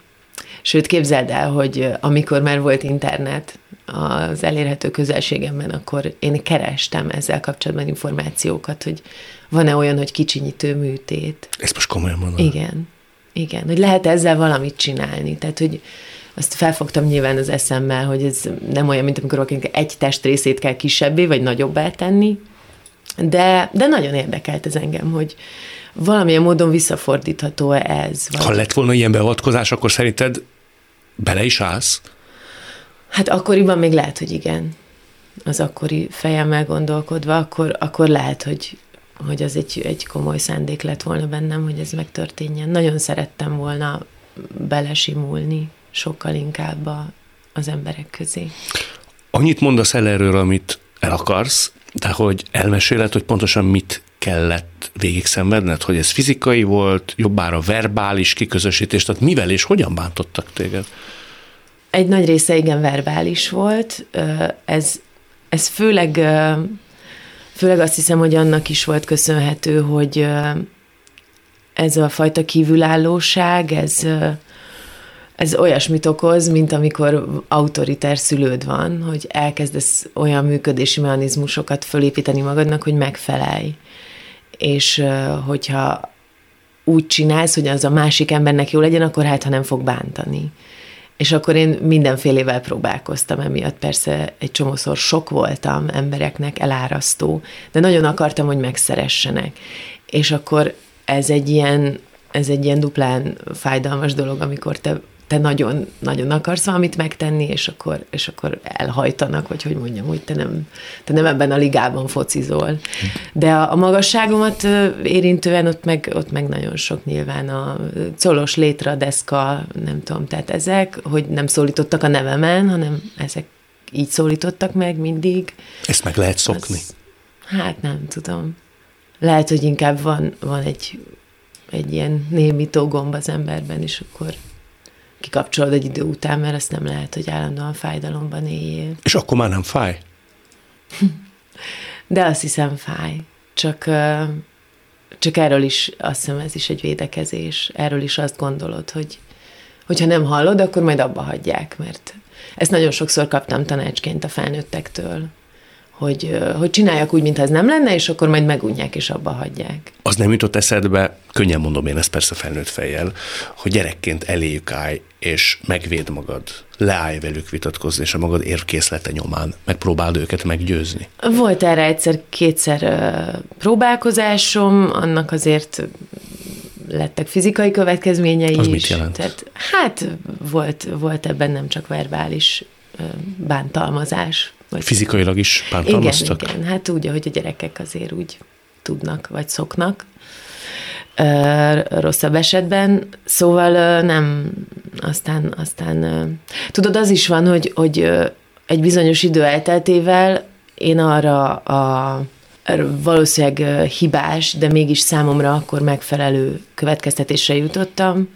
C: Sőt, képzeld el, hogy amikor már volt internet az elérhető közelségemben, akkor én kerestem ezzel kapcsolatban információkat, hogy van-e olyan, hogy kicsinyítő műtét.
A: Ezt most komolyan mondom.
C: Igen. Igen, hogy lehet ezzel valamit csinálni. Tehát, hogy azt felfogtam nyilván az eszemmel, hogy ez nem olyan, mint amikor valakinek egy testrészét kell kisebbé vagy nagyobbá tenni, de, de nagyon érdekelt ez engem, hogy valamilyen módon visszafordítható ez.
A: Vagy... Ha lett volna ilyen beavatkozás, akkor szerinted bele is állsz?
C: Hát akkoriban még lehet, hogy igen. Az akkori fejemmel gondolkodva, akkor, akkor lehet, hogy, hogy az egy, egy komoly szándék lett volna bennem, hogy ez megtörténjen. Nagyon szerettem volna belesimulni sokkal inkább a, az emberek közé.
A: Annyit mondasz el erről, amit el akarsz, de hogy elmeséled, hogy pontosan mit kellett végig szenvedned, hogy ez fizikai volt, jobbára verbális kiközösítés, tehát mivel és hogyan bántottak téged?
C: Egy nagy része igen verbális volt, ez, ez főleg Főleg azt hiszem, hogy annak is volt köszönhető, hogy ez a fajta kívülállóság, ez, ez olyasmit okoz, mint amikor autoriter szülőd van, hogy elkezdesz olyan működési mechanizmusokat fölépíteni magadnak, hogy megfelelj. És hogyha úgy csinálsz, hogy az a másik embernek jó legyen, akkor hát, ha nem fog bántani. És akkor én mindenfélével próbálkoztam emiatt. Persze egy csomószor sok voltam embereknek, elárasztó, de nagyon akartam, hogy megszeressenek. És akkor ez egy ilyen, ez egy ilyen duplán fájdalmas dolog, amikor te te nagyon, nagyon akarsz valamit megtenni, és akkor, és akkor elhajtanak, vagy hogy mondjam, hogy te nem, te nem ebben a ligában focizol. De a, a magasságomat érintően ott meg, ott meg nagyon sok nyilván a colos létra, deszka, nem tudom, tehát ezek, hogy nem szólítottak a nevemen, hanem ezek így szólítottak meg mindig.
A: Ezt meg lehet szokni? Az,
C: hát nem tudom. Lehet, hogy inkább van, van egy, egy ilyen némító gomb az emberben, és akkor kikapcsolod egy idő után, mert azt nem lehet, hogy állandóan fájdalomban éljél.
A: És akkor már nem fáj?
C: De azt hiszem fáj. Csak, csak erről is, azt hiszem ez is egy védekezés. Erről is azt gondolod, hogy hogyha nem hallod, akkor majd abba hagyják, mert ezt nagyon sokszor kaptam tanácsként a felnőttektől, hogy, hogy csináljak úgy, mintha ez nem lenne, és akkor majd megunják és abba hagyják.
A: Az nem jutott eszedbe, könnyen mondom én ezt persze felnőtt fejjel, hogy gyerekként eléjük állj, és megvéd magad, leállj velük vitatkozni, és a magad érvkészlete nyomán megpróbáld őket meggyőzni.
C: Volt erre egyszer-kétszer próbálkozásom, annak azért lettek fizikai következményei
A: Az
C: is.
A: mit jelent?
C: Tehát, hát volt, volt ebben nem csak verbális bántalmazás,
A: vagy Fizikailag is bántalmaztak?
C: Igen, igen, hát úgy, hogy a gyerekek azért úgy tudnak, vagy szoknak. Rosszabb esetben, szóval nem, aztán, aztán tudod, az is van, hogy, hogy egy bizonyos idő elteltével én arra a valószínűleg hibás, de mégis számomra akkor megfelelő következtetésre jutottam,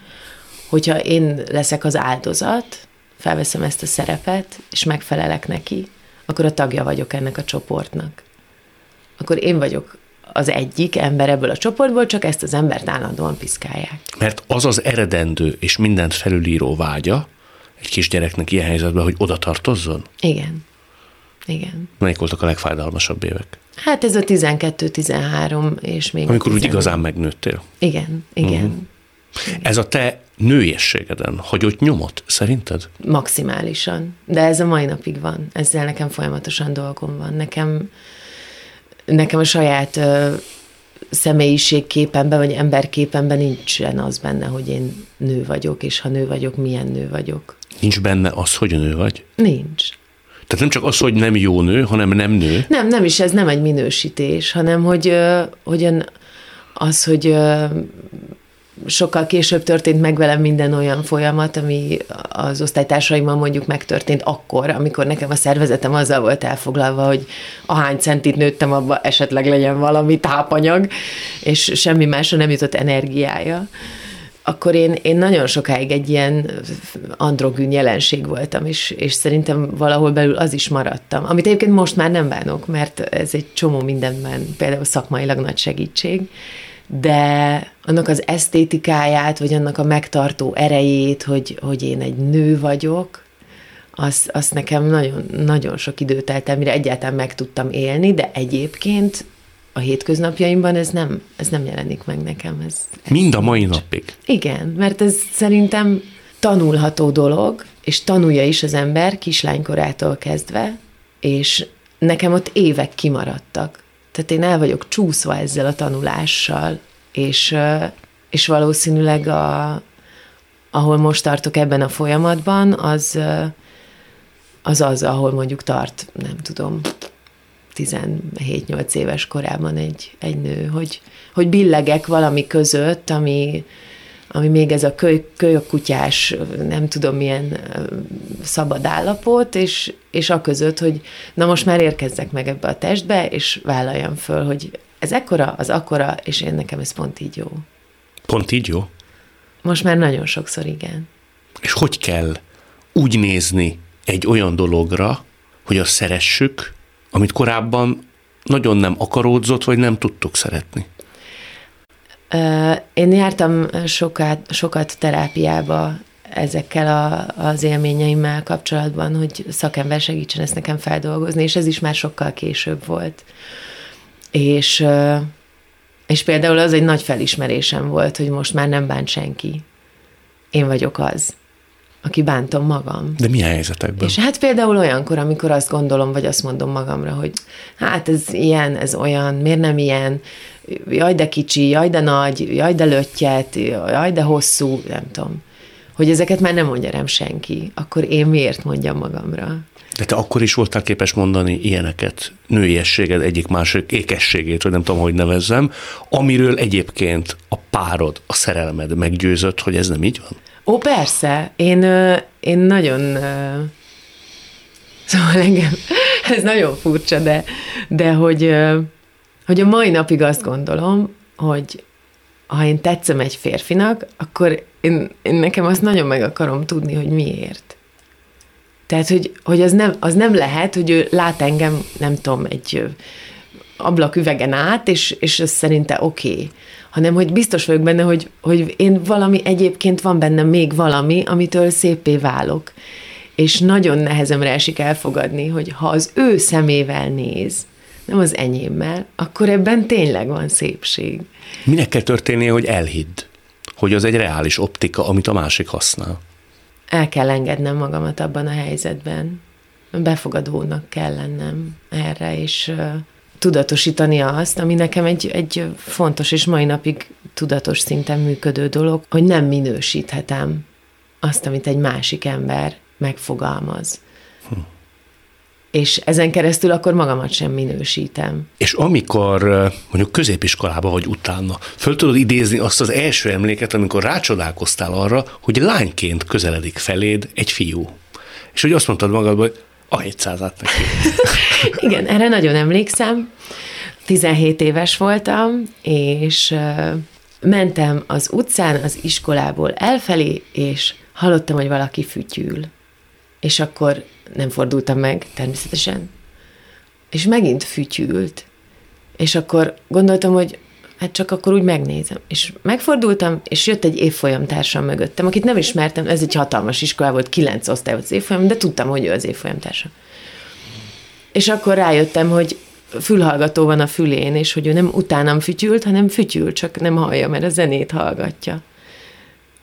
C: hogyha én leszek az áldozat, felveszem ezt a szerepet, és megfelelek neki, akkor a tagja vagyok ennek a csoportnak. Akkor én vagyok az egyik ember ebből a csoportból, csak ezt az embert állandóan piszkálják.
A: Mert az az eredendő és mindent felülíró vágya egy kisgyereknek ilyen helyzetben, hogy oda tartozzon?
C: Igen. Igen.
A: Melyik voltak a legfájdalmasabb évek?
C: Hát ez a 12-13 és még
A: Amikor úgy igazán megnőttél?
C: Igen, igen. Uh-huh.
A: Ez a te nőiességeden hagyott nyomot, szerinted?
C: Maximálisan. De ez a mai napig van. Ezzel nekem folyamatosan dolgom van. Nekem, nekem a saját ö, személyiségképemben, vagy emberképemben nincsen az benne, hogy én nő vagyok, és ha nő vagyok, milyen nő vagyok.
A: Nincs benne az, hogy nő vagy?
C: Nincs.
A: Tehát nem csak az, hogy nem jó nő, hanem nem nő?
C: Nem, nem is, ez nem egy minősítés, hanem hogy, hogy az, hogy sokkal később történt meg velem minden olyan folyamat, ami az osztálytársaimmal mondjuk megtörtént akkor, amikor nekem a szervezetem azzal volt elfoglalva, hogy ahány centit nőttem, abba esetleg legyen valami tápanyag, és semmi másra nem jutott energiája akkor én, én nagyon sokáig egy ilyen androgyn jelenség voltam, és, és szerintem valahol belül az is maradtam. Amit egyébként most már nem bánok, mert ez egy csomó mindenben, például szakmailag nagy segítség, de annak az esztétikáját, vagy annak a megtartó erejét, hogy, hogy én egy nő vagyok, azt, azt nekem nagyon, nagyon sok időt telt el, mire egyáltalán meg tudtam élni, de egyébként a hétköznapjaimban ez nem, ez nem jelenik meg nekem. Ez,
A: ez Mind a mai napig?
C: Igen, mert ez szerintem tanulható dolog, és tanulja is az ember kislánykorától kezdve, és nekem ott évek kimaradtak. Tehát én el vagyok csúszva ezzel a tanulással, és, és valószínűleg a, ahol most tartok ebben a folyamatban, az az, az ahol mondjuk tart, nem tudom, 17-8 éves korában egy, egy nő, hogy, hogy billegek valami között, ami, ami még ez a köly, kölyökutyás, nem tudom milyen szabad állapot, és, és a között, hogy na most már érkezzek meg ebbe a testbe, és vállaljam föl, hogy ez ekkora, az akkora, és én nekem ez pont így jó.
A: Pont így jó?
C: Most már nagyon sokszor igen.
A: És hogy kell úgy nézni egy olyan dologra, hogy azt szeressük, amit korábban nagyon nem akaródzott, vagy nem tudtuk szeretni?
C: Én jártam sokat, sokat terápiába ezekkel a, az élményeimmel kapcsolatban, hogy szakember segítsen ezt nekem feldolgozni, és ez is már sokkal később volt. És, és például az egy nagy felismerésem volt, hogy most már nem bánt senki. Én vagyok az, aki bántom magam.
A: De milyen helyzetekben?
C: És hát például olyankor, amikor azt gondolom, vagy azt mondom magamra, hogy hát ez ilyen, ez olyan, miért nem ilyen, jaj de kicsi, jaj de nagy, jaj de löttyet, jaj de hosszú, nem tudom. Hogy ezeket már nem mondja rám senki, akkor én miért mondjam magamra?
A: De te akkor is voltál képes mondani ilyeneket, nőiességed egyik másik ékességét, vagy nem tudom, hogy nevezzem, amiről egyébként a párod, a szerelmed meggyőzött, hogy ez nem így van?
C: Ó, persze. Én, én nagyon... Szóval engem, ez nagyon furcsa, de, de hogy, hogy a mai napig azt gondolom, hogy ha én tetszem egy férfinak, akkor én, én nekem azt nagyon meg akarom tudni, hogy miért. Tehát, hogy, hogy az, nem, az nem lehet, hogy ő lát engem, nem tudom, egy ablaküvegen át, és, és ez szerinte oké. Okay. Hanem, hogy biztos vagyok benne, hogy, hogy én valami, egyébként van bennem még valami, amitől szépé válok. És nagyon nehezemre esik elfogadni, hogy ha az ő szemével néz, nem az enyémmel, akkor ebben tényleg van szépség.
A: Minek kell történnie, hogy elhidd, hogy az egy reális optika, amit a másik használ?
C: El kell engednem magamat abban a helyzetben. Befogadónak kell lennem erre, és tudatosítani azt, ami nekem egy, egy fontos és mai napig tudatos szinten működő dolog, hogy nem minősíthetem azt, amit egy másik ember megfogalmaz. És ezen keresztül akkor magamat sem minősítem.
A: És amikor mondjuk középiskolában vagy utána, föl tudod idézni azt az első emléket, amikor rácsodálkoztál arra, hogy lányként közeledik feléd egy fiú. És hogy azt mondtad magadban, hogy a 700-at neki.
C: Igen, erre nagyon emlékszem. 17 éves voltam, és mentem az utcán az iskolából elfelé, és hallottam, hogy valaki fütyül. És akkor nem fordultam meg, természetesen. És megint fütyült. És akkor gondoltam, hogy hát csak akkor úgy megnézem. És megfordultam, és jött egy évfolyam társam mögöttem, akit nem ismertem, ez egy hatalmas iskola volt, kilenc osztály volt az évfolyam, de tudtam, hogy ő az évfolyam társam. És akkor rájöttem, hogy fülhallgató van a fülén, és hogy ő nem utánam fütyült, hanem fütyül, csak nem hallja, mert a zenét hallgatja.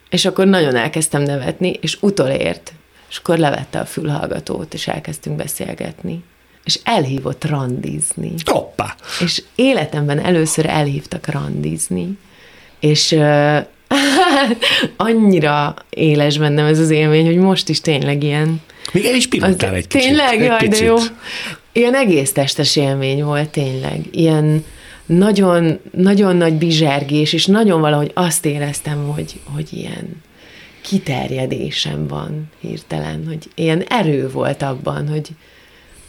C: És akkor nagyon elkezdtem nevetni, és utolért. És akkor levette a fülhallgatót, és elkezdtünk beszélgetni és elhívott randizni.
A: Hoppá!
C: És életemben először elhívtak randizni, és uh, annyira éles bennem ez az élmény, hogy most is tényleg ilyen...
A: Még el is pillanttál egy
C: kicsit. Tényleg, egy jaj, picit. de jó. Ilyen egész testes élmény volt tényleg. Ilyen nagyon, nagyon nagy bizsergés, és nagyon valahogy azt éreztem, hogy, hogy ilyen kiterjedésem van hirtelen, hogy ilyen erő volt abban, hogy,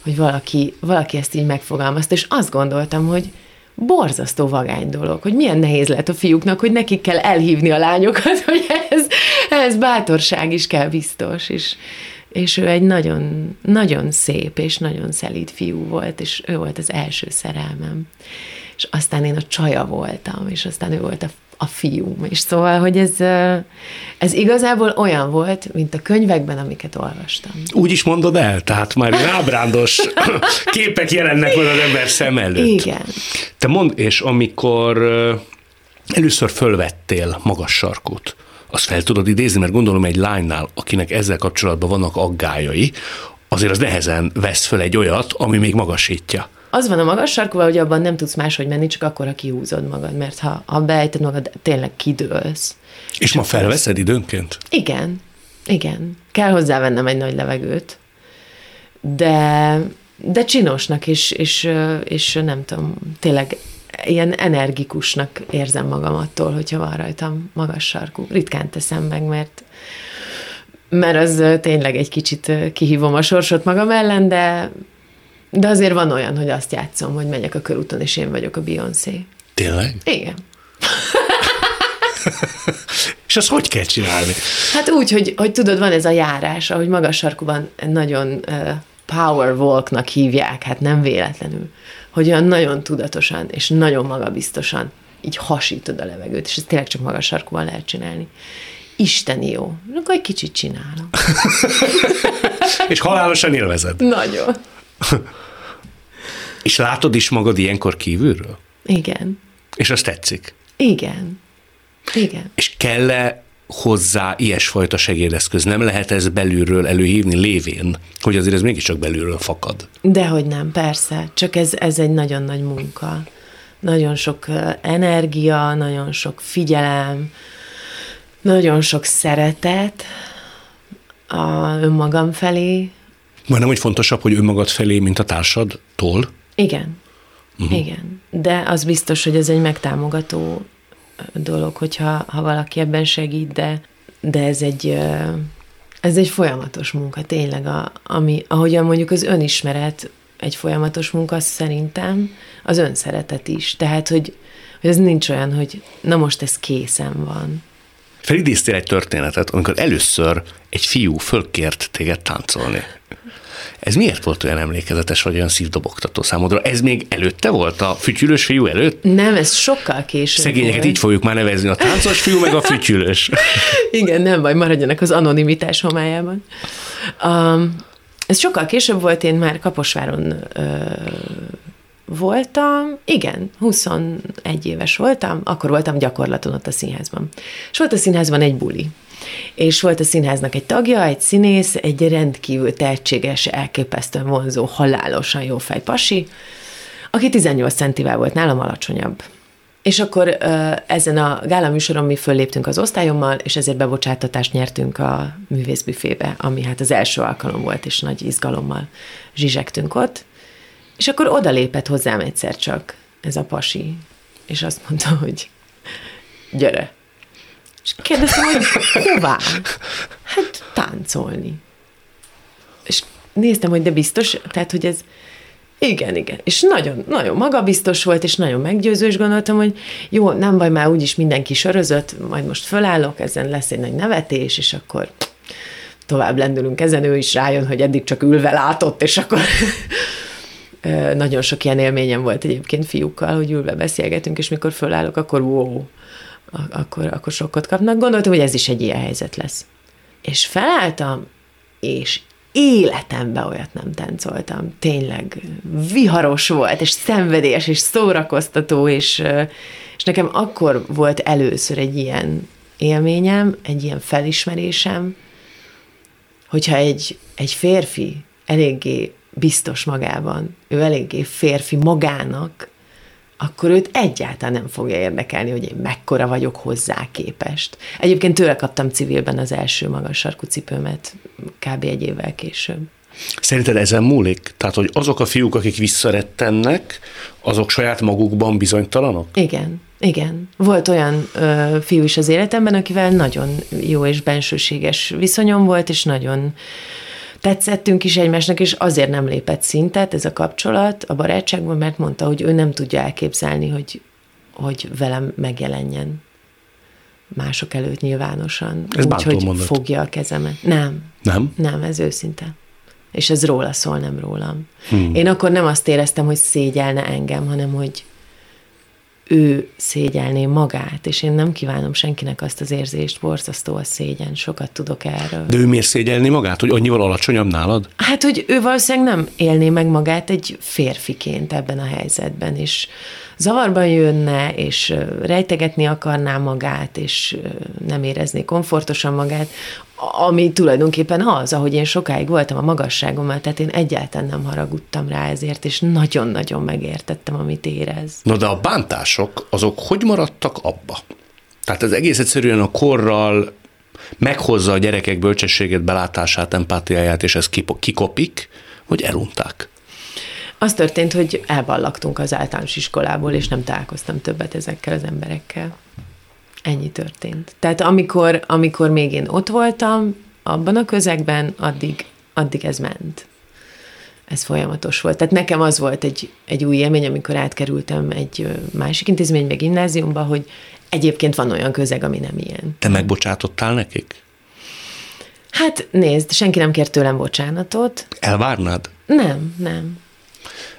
C: hogy valaki, valaki ezt így megfogalmazta, és azt gondoltam, hogy borzasztó vagány dolog, hogy milyen nehéz lehet a fiúknak, hogy nekik kell elhívni a lányokat, hogy ez, ez bátorság is kell biztos, és, és ő egy nagyon, nagyon szép és nagyon szelíd fiú volt, és ő volt az első szerelmem. És aztán én a csaja voltam, és aztán ő volt a a fiúm. És szóval, hogy ez, ez igazából olyan volt, mint a könyvekben, amiket olvastam.
A: Úgy is mondod el? Tehát már ábrándos képek jelennek meg az ember szem előtt.
C: Igen.
A: Te mond, és amikor először fölvettél magas sarkút, azt fel tudod idézni, mert gondolom egy lánynál, akinek ezzel kapcsolatban vannak aggájai, azért az nehezen vesz föl egy olyat, ami még magasítja
C: az van a magas sarkúval, hogy abban nem tudsz máshogy menni, csak akkor, ha kihúzod magad, mert ha, ha beejted magad, tényleg kidőlsz.
A: És, és ma felveszed az... időnként?
C: Igen, igen. Kell hozzávennem egy nagy levegőt, de, de csinosnak, és, és, és nem tudom, tényleg ilyen energikusnak érzem magam attól, hogyha van rajtam magas sarkú. Ritkán teszem meg, mert mert az tényleg egy kicsit kihívom a sorsot magam ellen, de de azért van olyan, hogy azt játszom, hogy megyek a körúton, és én vagyok a Beyoncé.
A: Tényleg?
C: Igen.
A: és azt hogy kell csinálni?
C: Hát úgy, hogy, hogy tudod, van ez a járás, ahogy magas sarkuban nagyon uh, power walknak hívják, hát nem véletlenül, hogy olyan nagyon tudatosan és nagyon magabiztosan így hasítod a levegőt, és ezt tényleg csak magas sarkúval lehet csinálni. Isteni jó. Akkor egy kicsit csinálom.
A: és halálosan élvezed.
C: Nagyon.
A: és látod is magad ilyenkor kívülről?
C: Igen.
A: És azt tetszik?
C: Igen. Igen.
A: És kell-e hozzá ilyesfajta segédeszköz? Nem lehet ez belülről előhívni lévén, hogy azért ez mégiscsak belülről fakad?
C: Dehogy nem, persze. Csak ez, ez egy nagyon nagy munka. Nagyon sok energia, nagyon sok figyelem, nagyon sok szeretet a önmagam felé.
A: Majdnem, hogy fontosabb, hogy önmagad felé, mint a társadtól?
C: Igen. Uh-huh. Igen. De az biztos, hogy ez egy megtámogató dolog, hogyha ha valaki ebben segít, de, de ez egy ez egy folyamatos munka, tényleg, a, ami, ahogyan mondjuk az önismeret egy folyamatos munka, szerintem az önszeretet is. Tehát, hogy, hogy ez nincs olyan, hogy na most ez készen van.
A: Felidéztél egy történetet, amikor először egy fiú fölkért téged táncolni. Ez miért volt olyan emlékezetes, vagy olyan szívdobogtató számodra? Ez még előtte volt, a fütyülős fiú előtt?
C: Nem, ez sokkal később
A: Szegényeket volt. így fogjuk már nevezni, a táncos fiú, meg a fütyülős.
C: Igen, nem baj, maradjanak az anonimitás homályában. Um, ez sokkal később volt, én már Kaposváron ö, voltam, igen, 21 éves voltam, akkor voltam gyakorlaton ott a színházban. És volt a színházban egy buli. És volt a színháznak egy tagja, egy színész, egy rendkívül tehetséges, elképesztően vonzó, halálosan jó pasi, aki 18 centivel volt nálam alacsonyabb. És akkor ezen a gála műsoron mi fölléptünk az osztályommal, és ezért bebocsátatást nyertünk a művészbüfébe, ami hát az első alkalom volt, és nagy izgalommal zsizsegtünk ott. És akkor oda lépett hozzám egyszer csak ez a pasi, és azt mondta, hogy gyere. És kérdeztem, hogy hová? Hát táncolni. És néztem, hogy de biztos, tehát, hogy ez, igen, igen. És nagyon, nagyon magabiztos volt, és nagyon meggyőző, és gondoltam, hogy jó, nem baj, már úgyis mindenki sörözött, majd most fölállok, ezen lesz egy nagy nevetés, és akkor tovább lendülünk ezen, ő is rájön, hogy eddig csak ülve látott, és akkor nagyon sok ilyen élményem volt egyébként fiúkkal, hogy ülve beszélgetünk, és mikor fölállok, akkor wow, akkor, akkor sokkot kapnak. Gondoltam, hogy ez is egy ilyen helyzet lesz. És felálltam, és életemben olyat nem táncoltam. Tényleg viharos volt, és szenvedélyes, és szórakoztató, és, és nekem akkor volt először egy ilyen élményem, egy ilyen felismerésem, hogyha egy, egy férfi eléggé biztos magában, ő eléggé férfi magának, akkor őt egyáltalán nem fogja érdekelni, hogy én mekkora vagyok hozzá képest. Egyébként tőle kaptam civilben az első magas sarkú cipőmet kb. egy évvel később.
A: Szerinted ezen múlik? Tehát, hogy azok a fiúk, akik visszarettennek, azok saját magukban bizonytalanok?
C: Igen, igen. Volt olyan ö, fiú is az életemben, akivel nagyon jó és bensőséges viszonyom volt, és nagyon tetszettünk is egymásnak, és azért nem lépett szintet ez a kapcsolat a barátságban, mert mondta, hogy ő nem tudja elképzelni, hogy, hogy velem megjelenjen mások előtt nyilvánosan.
A: Ez úgy,
C: hogy
A: mondat.
C: fogja a kezemet. Nem.
A: Nem?
C: Nem, ez őszinte. És ez róla szól, nem rólam. Hmm. Én akkor nem azt éreztem, hogy szégyelne engem, hanem hogy ő szégyelné magát, és én nem kívánom senkinek azt az érzést, borzasztó a szégyen, sokat tudok erről.
A: De ő miért szégyelni magát, hogy annyival alacsonyabb nálad?
C: Hát, hogy ő valószínűleg nem élné meg magát egy férfiként ebben a helyzetben, és zavarban jönne, és rejtegetni akarná magát, és nem érezné komfortosan magát, ami tulajdonképpen az, ahogy én sokáig voltam a magasságommal, tehát én egyáltalán nem haragudtam rá ezért, és nagyon-nagyon megértettem, amit érez.
A: No, de a bántások, azok hogy maradtak abba? Tehát ez egész egyszerűen a korral meghozza a gyerekek bölcsességet, belátását, empátiáját, és ez kikopik, hogy elunták.
C: Az történt, hogy elballagtunk az általános iskolából, és nem találkoztam többet ezekkel az emberekkel. Ennyi történt. Tehát amikor, amikor még én ott voltam, abban a közegben, addig, addig ez ment. Ez folyamatos volt. Tehát nekem az volt egy, egy új élmény, amikor átkerültem egy másik intézménybe, gimnáziumba, hogy egyébként van olyan közeg, ami nem ilyen.
A: Te megbocsátottál nekik?
C: Hát nézd, senki nem kért tőlem bocsánatot.
A: Elvárnád?
C: Nem, nem.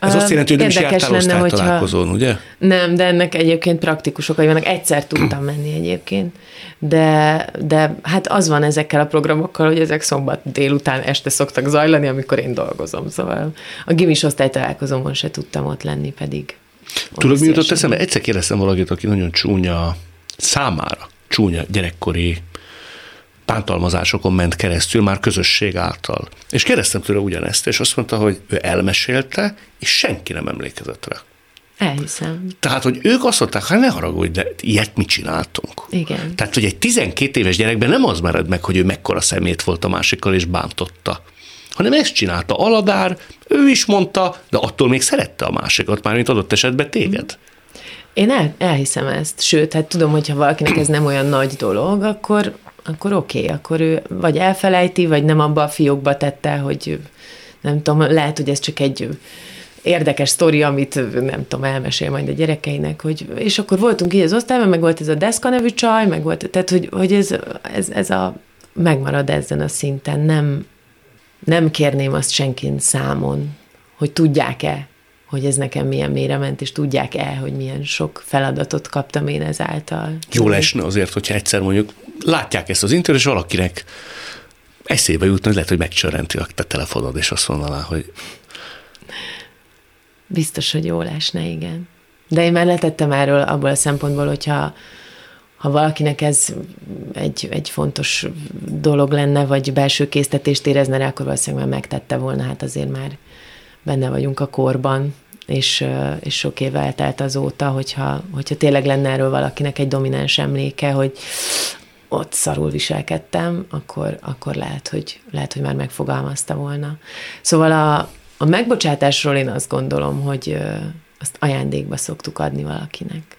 A: Ez azt jelenti, hogy nem is jártál lenne, találkozón, ugye?
C: Nem, de ennek egyébként praktikus okai vannak. Egyszer tudtam menni egyébként, de, de hát az van ezekkel a programokkal, hogy ezek szombat délután este szoktak zajlani, amikor én dolgozom. Szóval a gimis találkozómon se tudtam ott lenni, pedig
A: Tudod, mi jutott eszembe? Egyszer kérdeztem valakit, aki nagyon csúnya számára, csúnya gyerekkori bántalmazásokon ment keresztül már közösség által. És kérdeztem tőle ugyanezt, és azt mondta, hogy ő elmesélte, és senki nem emlékezett rá.
C: Elhiszem.
A: Tehát, hogy ők azt mondták, hát ne haragudj, de ilyet mit csináltunk?
C: Igen.
A: Tehát, hogy egy 12 éves gyerekben nem az mered meg, hogy ő mekkora szemét volt a másikkal, és bántotta hanem ezt csinálta Aladár, ő is mondta, de attól még szerette a másikat, már mint adott esetben téged.
C: Én el, elhiszem ezt, sőt, hát tudom, hogyha valakinek ez nem olyan nagy dolog, akkor, akkor oké, okay, akkor ő vagy elfelejti, vagy nem abba a fiókba tette, hogy nem tudom, lehet, hogy ez csak egy érdekes sztori, amit nem tudom, elmesél majd a gyerekeinek, hogy, és akkor voltunk így az osztályban, meg volt ez a Deszka nevű csaj, meg volt, tehát, hogy, hogy ez, ez, ez a, megmarad ezen a szinten, nem, nem kérném azt senkin számon, hogy tudják-e, hogy ez nekem milyen mélyre ment, és tudják-e, hogy milyen sok feladatot kaptam én ezáltal.
A: Jó lesne azért, hogyha egyszer mondjuk látják ezt az interjút, és valakinek eszébe jutna, hogy lehet, hogy megcsörrenti a te telefonod, és azt mondaná, hogy...
C: Biztos, hogy jó lesne, igen. De én már letettem erről abból a szempontból, hogyha ha valakinek ez egy, egy fontos dolog lenne, vagy belső késztetést érezne rá, akkor valószínűleg már megtette volna, hát azért már benne vagyunk a korban, és, és sok év eltelt azóta, hogyha, hogyha tényleg lenne erről valakinek egy domináns emléke, hogy ott szarul viselkedtem, akkor, akkor lehet, hogy, lehet, hogy már megfogalmazta volna. Szóval a, a megbocsátásról én azt gondolom, hogy azt ajándékba szoktuk adni valakinek.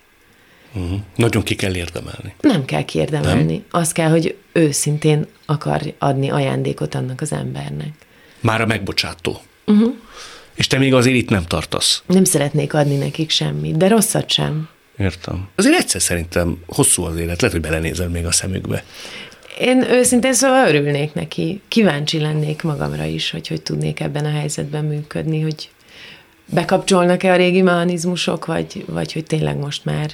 A: Uh-huh. Nagyon ki kell érdemelni.
C: Nem kell kiérdemelni. Nem? Az kell, hogy őszintén akar adni ajándékot annak az embernek.
A: Már a megbocsátó. Uh-huh. És te még azért itt nem tartasz.
C: Nem szeretnék adni nekik semmit, de rosszat sem.
A: Értem. Azért egyszer szerintem hosszú az élet, lehet, hogy belenézel még a szemükbe.
C: Én őszintén szóval örülnék neki. Kíváncsi lennék magamra is, hogy hogy tudnék ebben a helyzetben működni, hogy bekapcsolnak-e a régi mechanizmusok, vagy, vagy hogy tényleg most már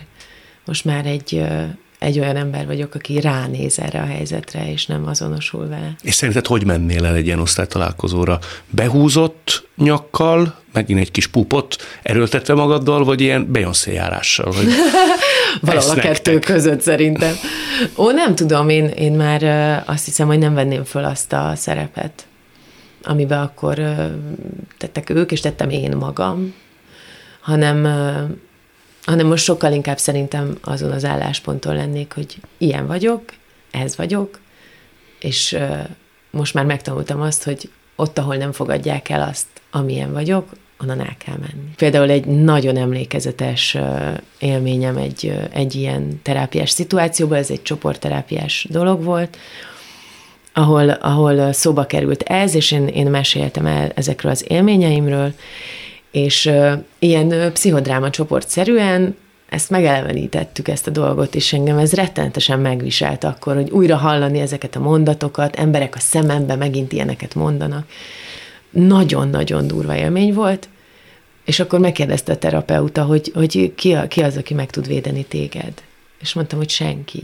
C: most már egy, egy olyan ember vagyok, aki ránéz erre a helyzetre, és nem azonosul vele.
A: És szerinted hogy mennél el egy ilyen osztálytalálkozóra? Behúzott nyakkal, megint egy kis pupot erőltetve magaddal, vagy ilyen Beyoncé járással? Vagy
C: Valahol a kettő között szerintem. Ó, nem tudom, én, én már azt hiszem, hogy nem venném föl azt a szerepet, amiben akkor tettek ők, és tettem én magam, hanem hanem most sokkal inkább szerintem azon az állásponton lennék, hogy ilyen vagyok, ez vagyok, és most már megtanultam azt, hogy ott, ahol nem fogadják el azt, amilyen vagyok, onnan el kell menni. Például egy nagyon emlékezetes élményem egy, egy ilyen terápiás szituációban, ez egy csoportterápiás dolog volt, ahol, ahol szóba került ez, és én, én meséltem el ezekről az élményeimről, és uh, ilyen uh, pszichodráma csoportszerűen ezt megelevenítettük, ezt a dolgot, és engem ez rettenetesen megviselt akkor, hogy újra hallani ezeket a mondatokat, emberek a szemembe megint ilyeneket mondanak. Nagyon-nagyon durva élmény volt, és akkor megkérdezte a terapeuta, hogy, hogy ki, a, ki az, aki meg tud védeni téged. És mondtam, hogy senki.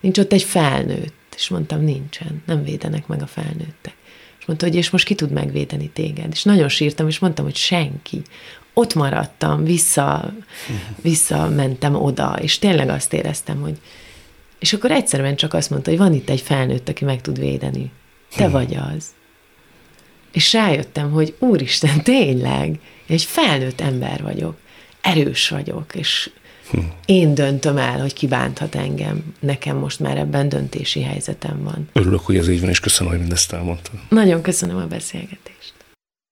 C: Nincs ott egy felnőtt. És mondtam, nincsen, nem védenek meg a felnőttek. És mondta, hogy és most ki tud megvédeni téged. És nagyon sírtam, és mondtam, hogy senki. Ott maradtam, vissza, visszamentem oda, és tényleg azt éreztem, hogy és akkor egyszerűen csak azt mondta, hogy van itt egy felnőtt, aki meg tud védeni. Te vagy az. És rájöttem, hogy úristen, tényleg, egy felnőtt ember vagyok, erős vagyok, és én döntöm el, hogy ki bánthat engem. Nekem most már ebben döntési helyzetem van.
A: Örülök, hogy ez így van, és köszönöm, hogy mindezt elmondtad.
C: Nagyon köszönöm a beszélgetést.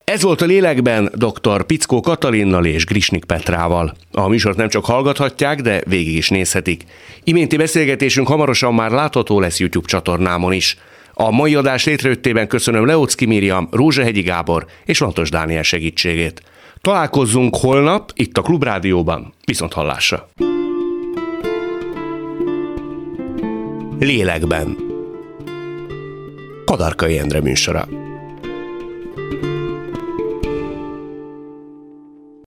A: Ez volt a lélekben dr. Pickó Katalinnal és Grisnik Petrával. A műsort nem csak hallgathatják, de végig is nézhetik. Iménti beszélgetésünk hamarosan már látható lesz YouTube csatornámon is. A mai adás létrejöttében köszönöm Leocki Miriam, Rózsahegyi Gábor és Lantos Dániel segítségét. Találkozzunk holnap itt a Klubrádióban. Viszont hallásra! Lélekben. Kadarkai Endre műsora.